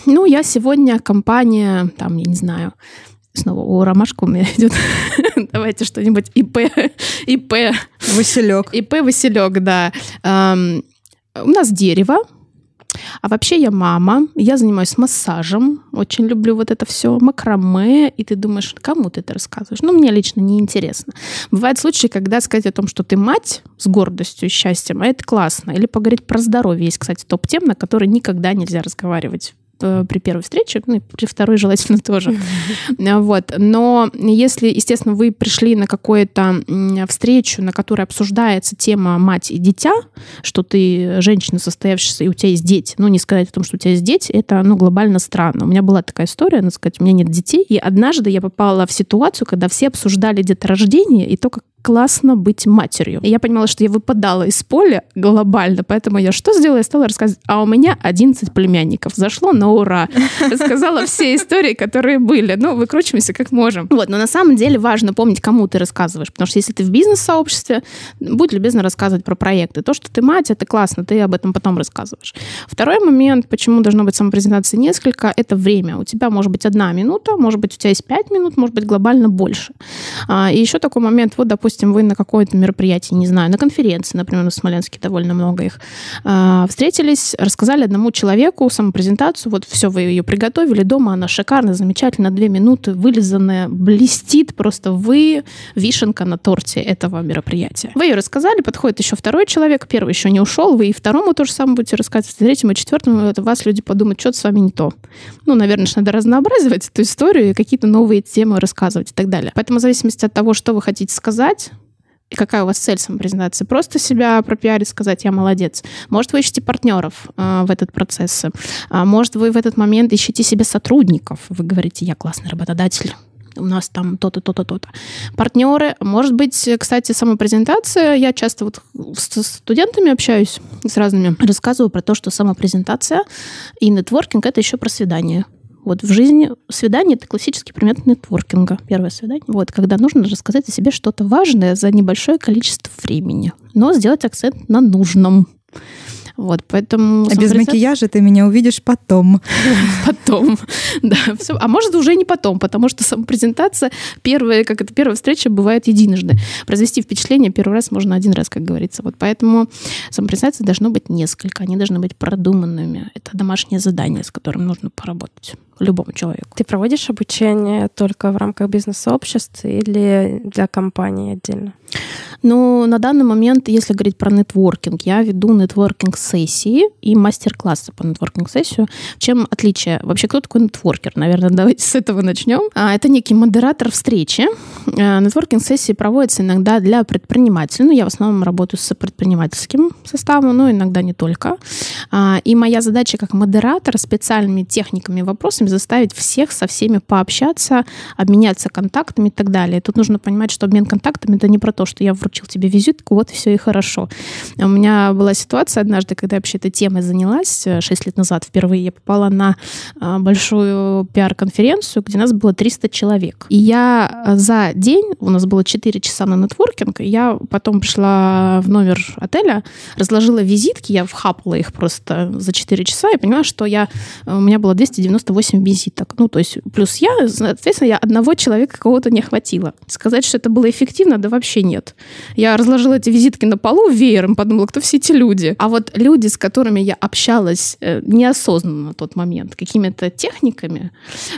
ну, я сегодня компания, там, я не знаю, Снова у ромашку у меня идет. Давайте что-нибудь ИП, ИП, Василек. ИП Василек, да. Эм, у нас дерево. А вообще я мама, я занимаюсь массажем, очень люблю вот это все, макраме, и ты думаешь, кому ты это рассказываешь? Ну, мне лично неинтересно. Бывают случаи, когда сказать о том, что ты мать с гордостью и счастьем, а это классно. Или поговорить про здоровье. Есть, кстати, топ-тем, на которые никогда нельзя разговаривать при первой встрече, ну при второй желательно тоже. Вот. Но если, естественно, вы пришли на какую-то встречу, на которой обсуждается тема мать и дитя, что ты женщина состоявшаяся, и у тебя есть дети, ну, не сказать о том, что у тебя есть дети, это, ну, глобально странно. У меня была такая история, надо сказать, у меня нет детей, и однажды я попала в ситуацию, когда все обсуждали деторождение и то, как классно быть матерью. И я понимала, что я выпадала из поля глобально, поэтому я что сделала? Я стала рассказывать, а у меня 11 племянников. Зашло на ура. Рассказала все истории, которые были. Ну, выкручиваемся как можем. Вот, но на самом деле важно помнить, кому ты рассказываешь, потому что если ты в бизнес-сообществе, будь любезна рассказывать про проекты. То, что ты мать, это классно, ты об этом потом рассказываешь. Второй момент, почему должно быть самопрезентации несколько, это время. У тебя может быть одна минута, может быть, у тебя есть пять минут, может быть, глобально больше. А, и еще такой момент, вот, допустим, допустим, вы на какое-то мероприятие, не знаю, на конференции, например, на Смоленске довольно много их, а, встретились, рассказали одному человеку самопрезентацию, вот все, вы ее приготовили дома, она шикарная, замечательно, две минуты, вылизанная, блестит, просто вы вишенка на торте этого мероприятия. Вы ее рассказали, подходит еще второй человек, первый еще не ушел, вы и второму то же самое будете рассказывать, третьему и четвертому, это вас люди подумают, что-то с вами не то. Ну, наверное, надо разнообразивать эту историю и какие-то новые темы рассказывать и так далее. Поэтому в зависимости от того, что вы хотите сказать, какая у вас цель самопрезентации? Просто себя пропиарить, сказать, я молодец. Может, вы ищете партнеров э, в этот процесс. А может, вы в этот момент ищете себе сотрудников. Вы говорите, я классный работодатель у нас там то-то, то-то, то-то. Партнеры, может быть, кстати, самопрезентация. Я часто вот с студентами общаюсь, с разными, рассказываю про то, что самопрезентация и нетворкинг — это еще про свидание. Вот в жизни свидание — это классический пример нетворкинга. Первое свидание. Вот, когда нужно рассказать о себе что-то важное за небольшое количество времени, но сделать акцент на нужном. Вот, поэтому... А без макияжа ты меня увидишь потом. Потом, да. Все. А может, уже не потом, потому что самопрезентация, первая, как это, первая встреча бывает единожды. Произвести впечатление первый раз можно один раз, как говорится. Вот поэтому самопрезентации должно быть несколько, они должны быть продуманными. Это домашнее задание, с которым нужно поработать любому человеку. Ты проводишь обучение только в рамках бизнес-сообществ или для компании отдельно? Ну, на данный момент, если говорить про нетворкинг, я веду нетворкинг-сессии и мастер-классы по нетворкинг-сессию. Чем отличие? Вообще, кто такой нетворкер? Наверное, давайте с этого начнем. А, это некий модератор встречи. А, нетворкинг-сессии проводятся иногда для предпринимателей. Ну, я в основном работаю с предпринимательским составом, но иногда не только. А, и моя задача как модератор специальными техниками и вопросами заставить всех со всеми пообщаться, обменяться контактами и так далее. Тут нужно понимать, что обмен контактами — это не про то, что я вручил тебе визитку, вот все и хорошо. У меня была ситуация однажды, когда я вообще этой темой занялась, 6 э, лет назад впервые, я попала на э, большую пиар-конференцию, где нас было 300 человек. И я э, за день, у нас было 4 часа на нетворкинг, и я потом пришла в номер отеля, разложила визитки, я вхапала их просто за 4 часа и поняла, что я, у меня было 298 визиток. Ну, то есть плюс я, соответственно, я одного человека кого-то не хватило. Сказать, что это было эффективно, да вообще нет. Я разложила эти визитки на полу веером, подумала, кто все эти люди. А вот люди, с которыми я общалась э, неосознанно на тот момент, какими-то техниками,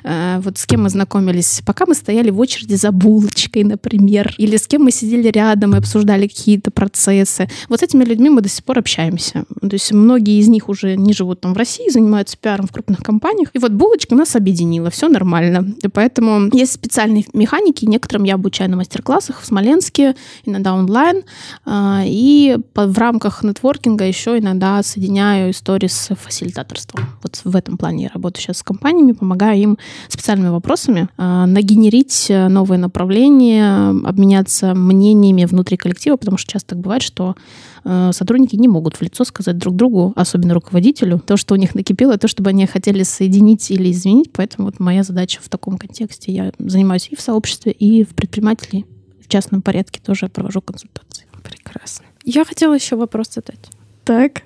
э, вот с кем мы знакомились, пока мы стояли в очереди за булочкой, например, или с кем мы сидели рядом и обсуждали какие-то процессы. Вот с этими людьми мы до сих пор общаемся. То есть многие из них уже не живут там в России, занимаются пиаром в крупных компаниях. И вот булочка нас объединила, все нормально. И поэтому есть специальные механики, некоторым я обучаю на мастер-классах в Смоленске, иногда онлайн. А, и в рамках нетворкинга еще иногда соединяю истории с фасилитаторством. Вот в этом плане я работаю сейчас с компаниями, помогаю им специальными вопросами а, нагенерить новые направления, обменяться мнениями внутри коллектива, потому что часто так бывает, что сотрудники не могут в лицо сказать друг другу, особенно руководителю, то, что у них накипело, то, чтобы они хотели соединить или изменить. Поэтому вот моя задача в таком контексте. Я занимаюсь и в сообществе, и в предпринимателе, в частном порядке тоже провожу консультации. Прекрасно. Я хотела еще вопрос задать. Так.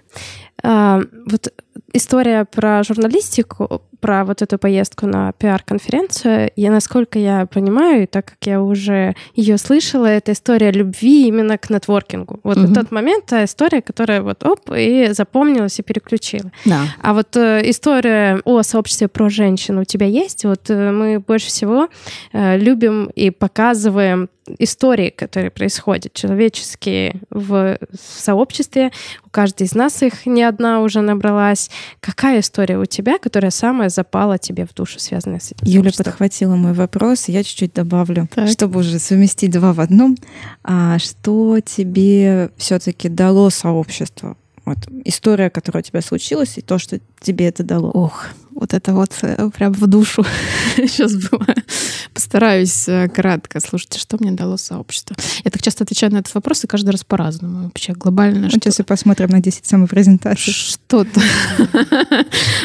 А, вот история про журналистику, про вот эту поездку на пиар-конференцию, я, насколько я понимаю, и так как я уже ее слышала, это история любви именно к нетворкингу. Вот угу. тот момент та история, которая вот оп, и запомнилась, и переключила. Да. А вот э, история о сообществе про женщин у тебя есть? Вот э, мы больше всего э, любим и показываем истории, которые происходят человеческие в, в сообществе. У каждой из нас их не одна уже набралась. Какая история у тебя, которая самая запала тебе в душу, связанная с этим? Юля подхватила мой вопрос, я чуть-чуть добавлю, так. чтобы уже совместить два в одном. А что тебе все-таки дало сообщество? Вот история, которая у тебя случилась, и то, что тебе это дало. Ох, Вот это вот э, прям в душу сейчас было. Постараюсь э, кратко. Слушайте, что мне дало сообщество? Я так часто отвечаю на этот вопрос, и каждый раз по-разному. Вообще глобально. Вот сейчас и посмотрим на 10 самопрезентаций. Что-то.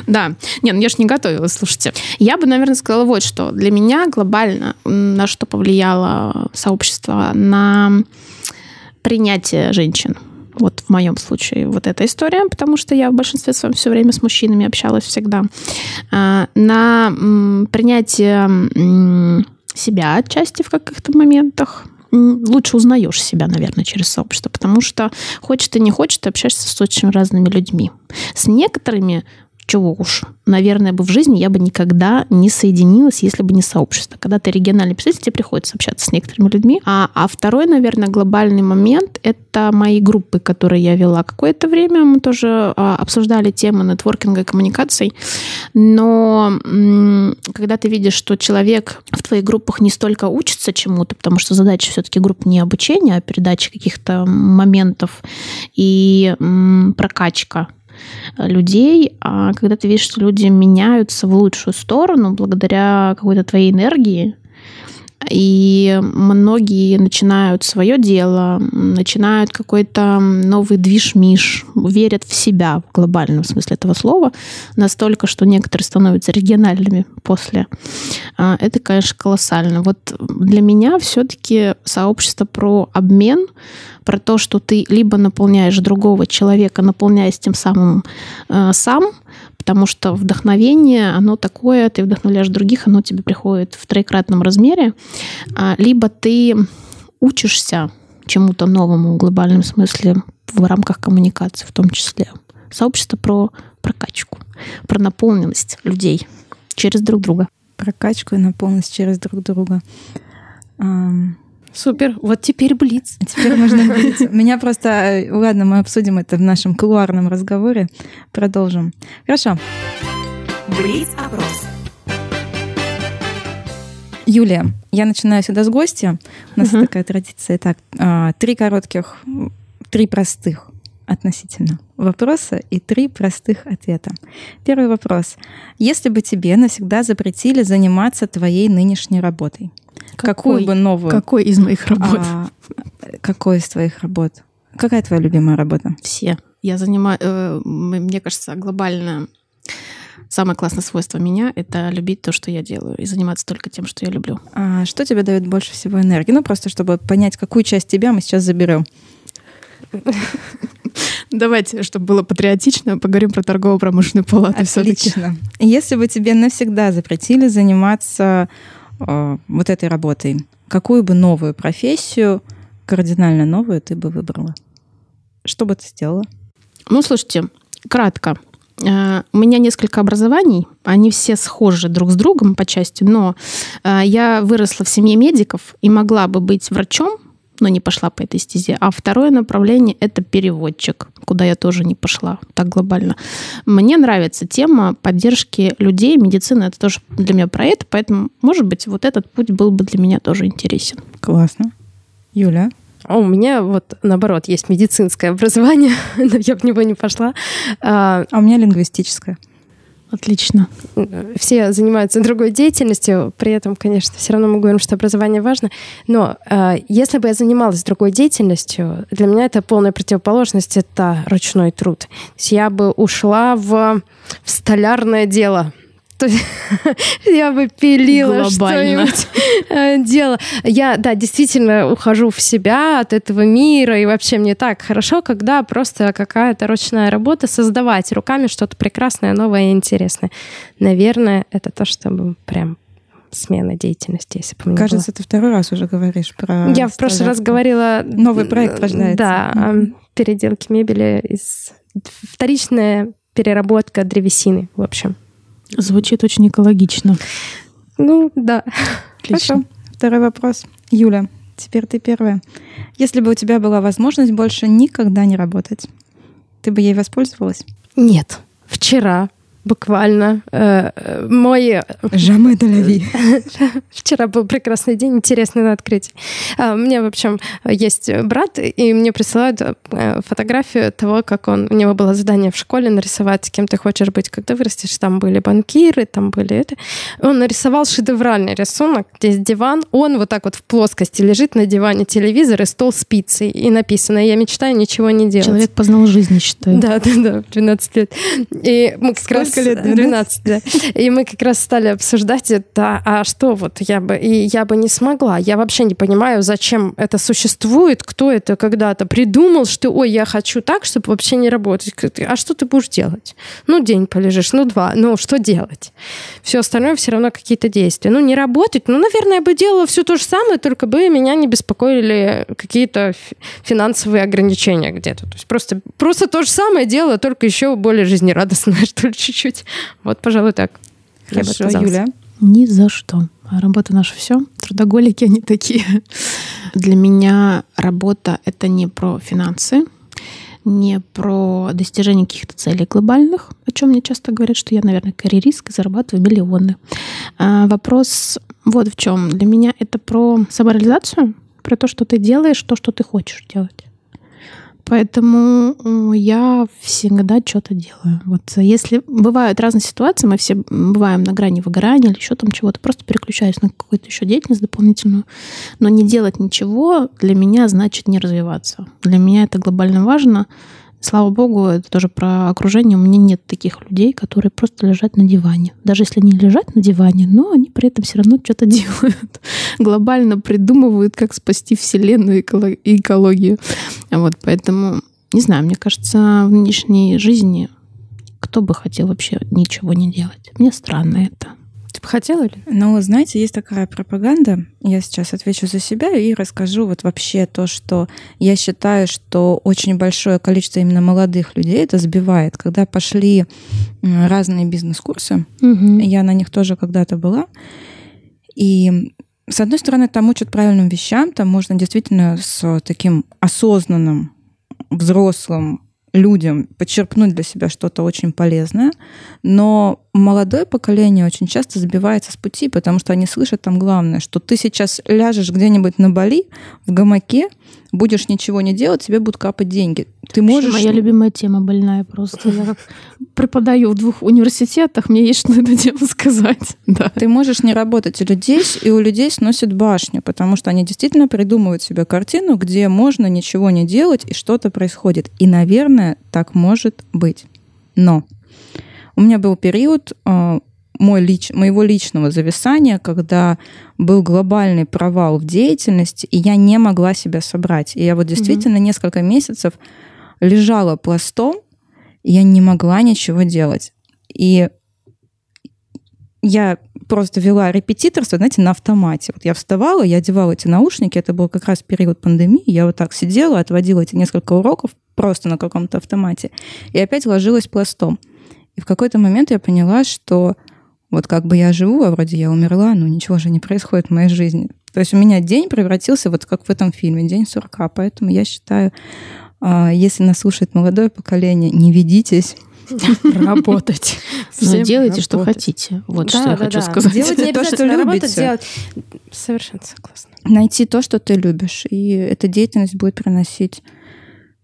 Да. Не, ну я же не готовилась, слушайте. Я бы, наверное, сказала вот что. Для меня глобально на что повлияло сообщество? На принятие женщин. Вот в моем случае вот эта история, потому что я в большинстве своем все время с мужчинами общалась всегда. А, на принятие себя отчасти в каких-то моментах, лучше узнаешь себя, наверное, через сообщество, потому что хочешь ты не хочешь, ты общаешься с очень разными людьми. С некоторыми чего уж, наверное, бы в жизни я бы никогда не соединилась, если бы не сообщество. Когда ты региональный представитель, тебе приходится общаться с некоторыми людьми. А, а второй, наверное, глобальный момент — это мои группы, которые я вела какое-то время. Мы тоже а, обсуждали темы нетворкинга и коммуникаций. Но м- когда ты видишь, что человек в твоих группах не столько учится чему-то, потому что задача все-таки групп не обучение, а передача каких-то моментов и м- прокачка людей, а когда ты видишь, что люди меняются в лучшую сторону благодаря какой-то твоей энергии, и многие начинают свое дело, начинают какой-то новый движ-миш, верят в себя в глобальном смысле этого слова, настолько, что некоторые становятся региональными после. А, это, конечно, колоссально. Вот для меня все-таки сообщество про обмен, про то, что ты либо наполняешь другого человека, наполняясь тем самым э, сам, потому что вдохновение, оно такое, ты вдохновляешь других, оно тебе приходит в троекратном размере, а, либо ты учишься чему-то новому в глобальном смысле в рамках коммуникации в том числе. Сообщество про прокачку, про наполненность людей через друг друга. Прокачку и наполненность через друг друга. Супер. Вот теперь блиц. Теперь можно блиц. Меня просто... Э, ладно, мы обсудим это в нашем кулуарном разговоре. Продолжим. Хорошо. Блиц-опрос. Юлия, я начинаю сюда с гостя. У нас uh-huh. такая традиция. Так, а, три коротких, три простых относительно вопроса и три простых ответа. Первый вопрос. Если бы тебе навсегда запретили заниматься твоей нынешней работой, какой, какую бы новую... Какой из моих работ? А, какой из твоих работ? Какая твоя любимая работа? Все. Я занимаю... Э, мне кажется, глобально самое классное свойство меня — это любить то, что я делаю, и заниматься только тем, что я люблю. А что тебе дает больше всего энергии? Ну, просто чтобы понять, какую часть тебя мы сейчас заберем. Давайте, чтобы было патриотично, поговорим про торгово-промышленную палату Отлично. Если бы тебе навсегда запретили заниматься вот этой работой, какую бы новую профессию, кардинально новую, ты бы выбрала? Что бы ты сделала? Ну, слушайте, кратко. Э, у меня несколько образований, они все схожи друг с другом по части, но э, я выросла в семье медиков и могла бы быть врачом, но не пошла по этой стезе. А второе направление — это переводчик, куда я тоже не пошла так глобально. Мне нравится тема поддержки людей, медицины — это тоже для меня про это, поэтому, может быть, вот этот путь был бы для меня тоже интересен. Классно. Юля? А у меня вот наоборот есть медицинское образование, но я в него не пошла. А, а у меня лингвистическое. Отлично. Все занимаются другой деятельностью, при этом, конечно, все равно мы говорим, что образование важно. Но э, если бы я занималась другой деятельностью, для меня это полная противоположность, это ручной труд. Я бы ушла в, в столярное дело то я бы пилила что-нибудь, э, дело. Я, да, действительно ухожу в себя от этого мира, и вообще мне так хорошо, когда просто какая-то ручная работа, создавать руками что-то прекрасное, новое и интересное. Наверное, это то, что прям смена деятельности, если бы Кажется, было. ты второй раз уже говоришь про... Я в прошлый раз говорила... Новый проект рождается. Да, mm-hmm. переделки мебели из... Вторичная переработка древесины, в общем. Звучит очень экологично. Ну, да. Отлично. Хорошо. Второй вопрос. Юля, теперь ты первая. Если бы у тебя была возможность больше никогда не работать, ты бы ей воспользовалась? Нет. Вчера буквально. Э, мой... Жаме Даляви. Вчера был прекрасный день, интересный на открытии. А, у меня, в общем, есть брат, и мне присылают э, фотографию того, как он... У него было задание в школе нарисовать, кем ты хочешь быть, когда вырастешь. Там были банкиры, там были это. Он нарисовал шедевральный рисунок. Здесь диван. Он вот так вот в плоскости лежит на диване телевизор и стол с пиццей. И написано «Я мечтаю ничего не делать». Человек познал жизнь, считаю. Да, да, да, 12 лет. И мы как раз лет? 12, да. И мы как раз стали обсуждать это, а что вот я бы, и я бы не смогла. Я вообще не понимаю, зачем это существует, кто это когда-то придумал, что, ой, я хочу так, чтобы вообще не работать. А что ты будешь делать? Ну, день полежишь, ну, два. Ну, что делать? Все остальное все равно какие-то действия. Ну, не работать, ну, наверное, я бы делала все то же самое, только бы меня не беспокоили какие-то финансовые ограничения где-то. То есть просто, просто то же самое дело, только еще более жизнерадостное, что ли, чуть-чуть. Вот, пожалуй, так. Хорошо, Юля. Ни за что. Работа наша все. Трудоголики они такие. Для меня работа — это не про финансы, не про достижение каких-то целей глобальных, о чем мне часто говорят, что я, наверное, карьерист и зарабатываю миллионы. А вопрос вот в чем. Для меня это про самореализацию, про то, что ты делаешь, то, что ты хочешь делать. Поэтому я всегда что-то делаю. Вот если бывают разные ситуации, мы все бываем на грани выгорания или еще там чего-то, просто переключаюсь на какую-то еще деятельность дополнительную. Но не делать ничего для меня значит не развиваться. Для меня это глобально важно. Слава богу, это тоже про окружение. У меня нет таких людей, которые просто лежат на диване. Даже если они лежат на диване, но они при этом все равно что-то делают. Глобально придумывают, как спасти Вселенную и экологию. Вот, поэтому, не знаю, мне кажется, в нынешней жизни кто бы хотел вообще ничего не делать? Мне странно это. Бы хотела ли? Ну, знаете, есть такая пропаганда. Я сейчас отвечу за себя и расскажу вот вообще то, что я считаю, что очень большое количество именно молодых людей это сбивает. Когда пошли разные бизнес-курсы, угу. я на них тоже когда-то была. И с одной стороны, там учат правильным вещам, там можно действительно с таким осознанным взрослым людям подчеркнуть для себя что-то очень полезное, но молодое поколение очень часто забивается с пути, потому что они слышат там главное, что ты сейчас ляжешь где-нибудь на Бали в гамаке, будешь ничего не делать, тебе будут капать деньги. Ты можешь... Моя любимая тема больная просто. Я как преподаю в двух университетах, мне есть что на эту тему сказать. Да. Ты можешь не работать у людей, и у людей сносит башню, потому что они действительно придумывают себе картину, где можно ничего не делать, и что-то происходит. И, наверное, так может быть. Но у меня был период э, мой лич, моего личного зависания, когда был глобальный провал в деятельности, и я не могла себя собрать. И я вот действительно mm-hmm. несколько месяцев лежала пластом, и я не могла ничего делать. И я просто вела репетиторство, знаете, на автомате. Вот я вставала, я одевала эти наушники, это был как раз период пандемии, я вот так сидела, отводила эти несколько уроков просто на каком-то автомате, и опять ложилась пластом. И в какой-то момент я поняла, что вот как бы я живу, а вроде я умерла, но ничего же не происходит в моей жизни. То есть у меня день превратился вот как в этом фильме, день сурка. Поэтому я считаю, а, если нас слушает молодое поколение, не ведитесь, работать. Но делайте, что хотите. Вот что я хочу сказать. Делайте то, что любите. Совершенно согласна. Найти то, что ты любишь. И эта деятельность будет приносить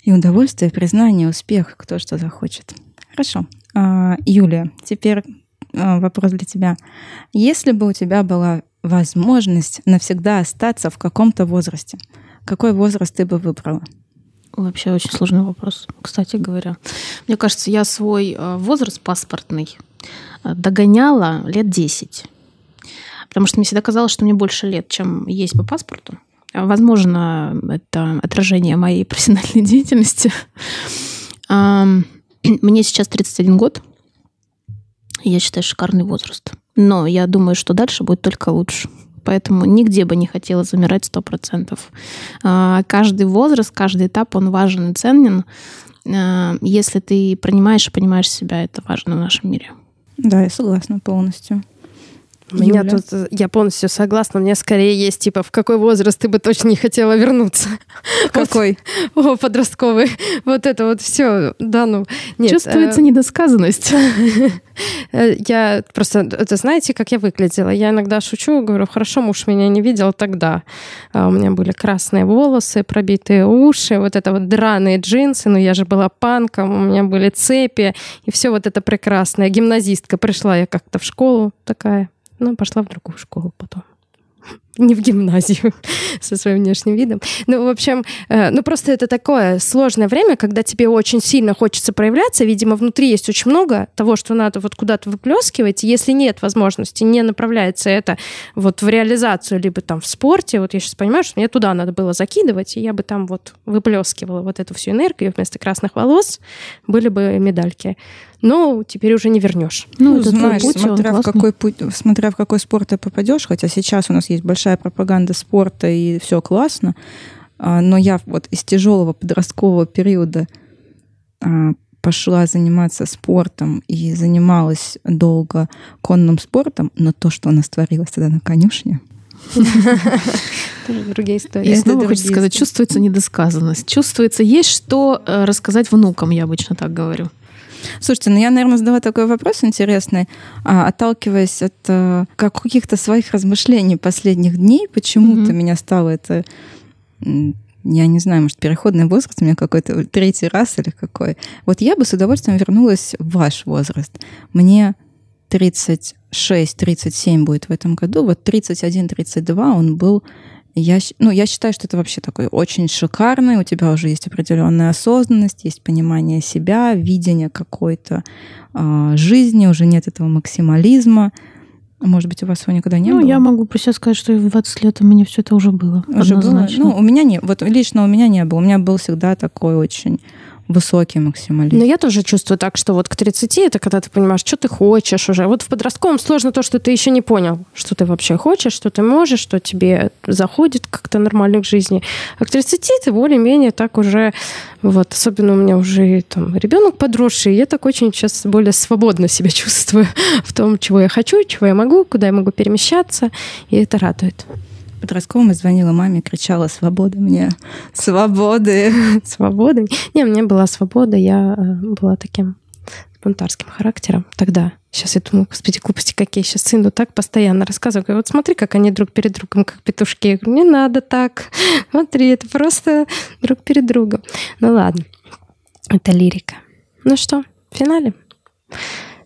и удовольствие, и признание, и успех, кто что захочет. Хорошо. А, Юлия, теперь вопрос для тебя. Если бы у тебя была возможность навсегда остаться в каком-то возрасте, какой возраст ты бы выбрала? Вообще очень сложный вопрос, кстати говоря. Мне кажется, я свой а, возраст паспортный догоняла лет 10. Потому что мне всегда казалось, что мне больше лет, чем есть по паспорту. Возможно, это отражение моей профессиональной деятельности. Мне сейчас 31 год. Я считаю, шикарный возраст. Но я думаю, что дальше будет только лучше. Поэтому нигде бы не хотела замирать сто процентов. А, каждый возраст, каждый этап, он важен и ценен. А, если ты принимаешь и понимаешь себя, это важно в нашем мире. Да, я согласна полностью. У меня Юля? тут, э, я полностью согласна, мне скорее есть, типа, в какой возраст ты бы точно не хотела вернуться? Какой? О, подростковый. Вот это вот все, да, ну, нет. Чувствуется э, недосказанность. э, Я просто, это знаете, как я выглядела? Я иногда шучу, говорю, хорошо, муж меня не видел тогда. А У меня были красные волосы, пробитые уши, вот это вот драные джинсы, но я же была панком, у меня были цепи, и все вот это прекрасное. Гимназистка. Пришла я как-то в школу такая, ну, пошла в другую школу потом. Не в гимназию со своим внешним видом. Ну, в общем, э, ну просто это такое сложное время, когда тебе очень сильно хочется проявляться. Видимо, внутри есть очень много того, что надо вот куда-то выплескивать. И Если нет возможности, не направляется это вот в реализацию, либо там в спорте, вот я сейчас понимаю, что мне туда надо было закидывать, и я бы там вот выплескивала вот эту всю энергию, вместо красных волос были бы медальки. Но теперь уже не вернешь. Ну, Ну, знаешь, путь, смотря в, какой путь, смотря в какой спорт ты попадешь, хотя сейчас у нас есть большая пропаганда спорта и все классно, а, но я вот из тяжелого подросткового периода а, пошла заниматься спортом и занималась долго конным спортом, но то, что у нас творилось тогда на конюшне, Тоже другие истории. И снова хочется сказать, чувствуется недосказанность. Чувствуется, есть что э, рассказать внукам, я обычно так говорю. Слушайте, ну я, наверное, задала такой вопрос интересный, а, отталкиваясь от э, как- каких-то своих размышлений последних дней, почему-то Мгм. меня стало это, я не знаю, может, переходный возраст у меня какой-то третий раз или какой. Вот я бы с удовольствием вернулась в ваш возраст. Мне 36-37 будет в этом году, вот 31-32 он был я, ну, я считаю, что это вообще такой очень шикарный. У тебя уже есть определенная осознанность, есть понимание себя, видение какой-то а, жизни, уже нет этого максимализма. Может быть, у вас его никогда не ну, было? я могу про себя сказать, что в 20 лет у меня все это уже было. Уже было? однозначно. Ну, у меня не, вот лично у меня не было. У меня был всегда такой очень высокий максимализм. Но я тоже чувствую так, что вот к 30 это когда ты понимаешь, что ты хочешь уже. Вот в подростковом сложно то, что ты еще не понял, что ты вообще хочешь, что ты можешь, что тебе заходит как-то нормально к жизни. А к 30 ты более-менее так уже, вот, особенно у меня уже там ребенок подросший, я так очень сейчас более свободно себя чувствую в том, чего я хочу, чего я могу, куда я могу перемещаться, и это радует. Подростковом я звонила маме, кричала «Свобода мне! Свободы!» Свободы. Не, у меня была свобода, я э, была таким бунтарским характером тогда. Сейчас я думаю, господи, глупости какие. Сейчас сыну так постоянно рассказываю. Говорю, вот смотри, как они друг перед другом, как петушки. Я говорю, не надо так. Смотри, это просто друг перед другом. Ну ладно, это лирика. Ну что, в финале.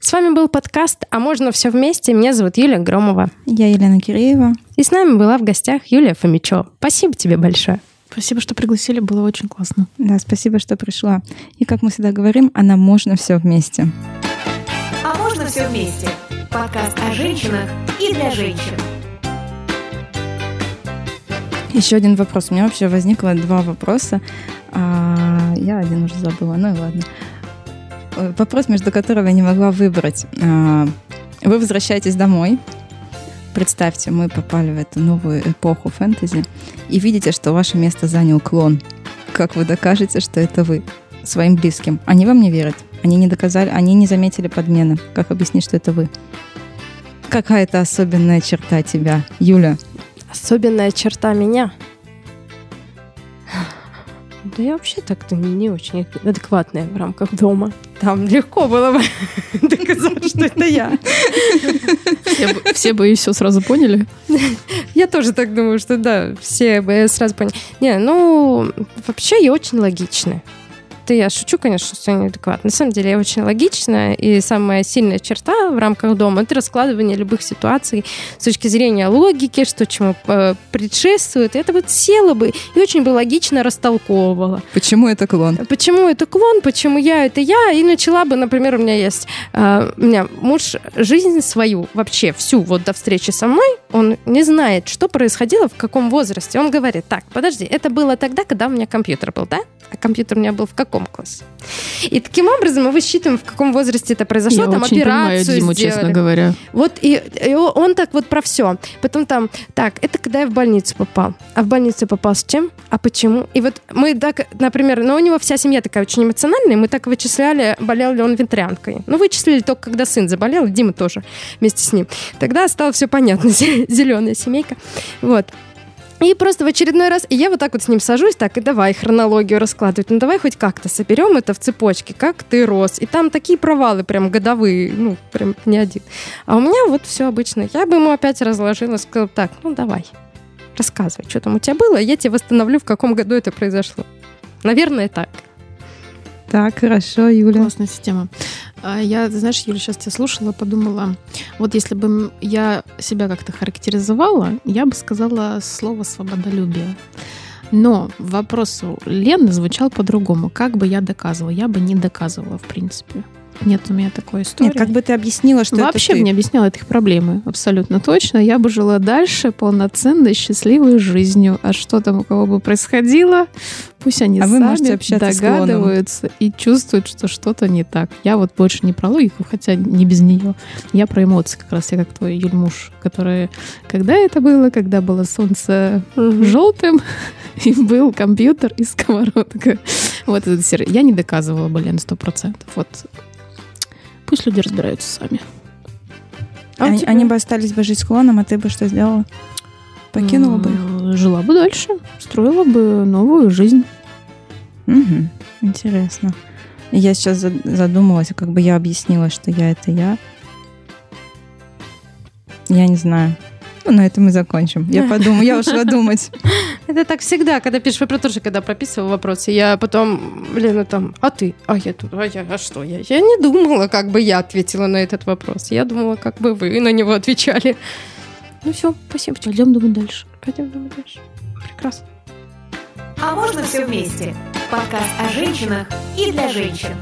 С вами был подкаст «А можно все вместе». Меня зовут Юлия Громова. Я Елена Киреева. И с нами была в гостях Юлия Фомичева. Спасибо тебе большое. Спасибо, что пригласили, было очень классно. Да, спасибо, что пришла. И как мы всегда говорим, а нам можно все вместе. А можно все вместе? Подкаст о женщинах и для женщин. Еще один вопрос. У меня вообще возникло два вопроса. А, я один уже забыла, ну и ладно. Э, Вопрос, между которыми я не могла выбрать. А, Вы возвращаетесь домой. Представьте, мы попали в эту новую эпоху фэнтези и видите, что ваше место занял клон. Как вы докажете, что это вы своим близким? Они вам не верят. Они не доказали, они не заметили подмены. Как объяснить, что это вы? Какая-то особенная черта тебя, Юля? Особенная черта меня. Да я вообще так-то не, не очень адекватная в рамках дома. Там легко было бы доказать, что это я. Все бы, и все сразу поняли. Я тоже так думаю, что да, все бы сразу поняли. Не, ну, вообще я очень логичная. Это я шучу, конечно, что я неадекватна. На самом деле я очень логичная, и самая сильная черта в рамках дома — это раскладывание любых ситуаций с точки зрения логики, что чему э, предшествует. И это вот села бы и очень бы логично растолковывала. Почему это клон? Почему это клон, почему я это я, и начала бы, например, у меня есть, э, у меня муж жизнь свою, вообще всю, вот до встречи со мной, он не знает, что происходило, в каком возрасте. Он говорит, так, подожди, это было тогда, когда у меня компьютер был, да? А компьютер у меня был в каком классе? И таким образом мы высчитываем, в каком возрасте это произошло, Я там очень понимаю операцию Диму, сделали. честно говоря. Вот и, и он так вот про все. Потом там, так, это когда я в больницу попал. А в больницу попал с чем? А почему? И вот мы так, например, ну у него вся семья такая очень эмоциональная, мы так вычисляли, болел ли он ветрянкой. Ну, вычислили только, когда сын заболел, и Дима тоже вместе с ним. Тогда стало все понятно, зеленая семейка. Вот. И просто в очередной раз, и я вот так вот с ним сажусь, так, и давай хронологию раскладывать, ну давай хоть как-то соберем это в цепочке, как ты рос. И там такие провалы прям годовые, ну, прям не один. А у меня вот все обычно. Я бы ему опять разложила, сказала, так, ну давай, рассказывай, что там у тебя было, я тебе восстановлю, в каком году это произошло. Наверное, так. Так, хорошо, Юля. Классная система. А Я, знаешь, Юля, сейчас тебя слушала, подумала, вот если бы я себя как-то характеризовала, я бы сказала слово «свободолюбие». Но вопрос у Лены звучал по-другому. Как бы я доказывала? Я бы не доказывала, в принципе. Нет у меня такой истории. Нет, как бы ты объяснила, что Вообще это ты. бы не объясняла их проблемы, абсолютно точно. Я бы жила дальше полноценной, счастливой жизнью. А что там у кого бы происходило, пусть они А сами догадываются и чувствуют, что что-то не так. Я вот больше не про логику, хотя не без нее. Я про эмоции как раз, я как твой Юль муж, который... Когда это было? Когда было солнце желтым, и был компьютер и сковородка. Вот это. Я не доказывала бы, Лен, сто процентов. Вот пусть люди разбираются сами. А Они, тебя? они бы остались бы жить с клоном, а ты бы что сделала? Покинула бы их? Жила бы дальше, строила бы новую жизнь. Мгм. Интересно. Я сейчас за- задумалась, как бы я объяснила, что я это я. Я не знаю. Ну, на этом мы закончим. Я подумаю, я ушла думать. Это так всегда, когда пишешь вопрос, тоже когда прописывала вопросы, я потом, Лена, там, а ты? А я тут, а я, а что я? Я не думала, как бы я ответила на этот вопрос. Я думала, как бы вы на него отвечали. Ну все, спасибо. Пойдем думать дальше. Пойдем думать дальше. Прекрасно. А можно все вместе? Подкаст о женщинах и для женщин.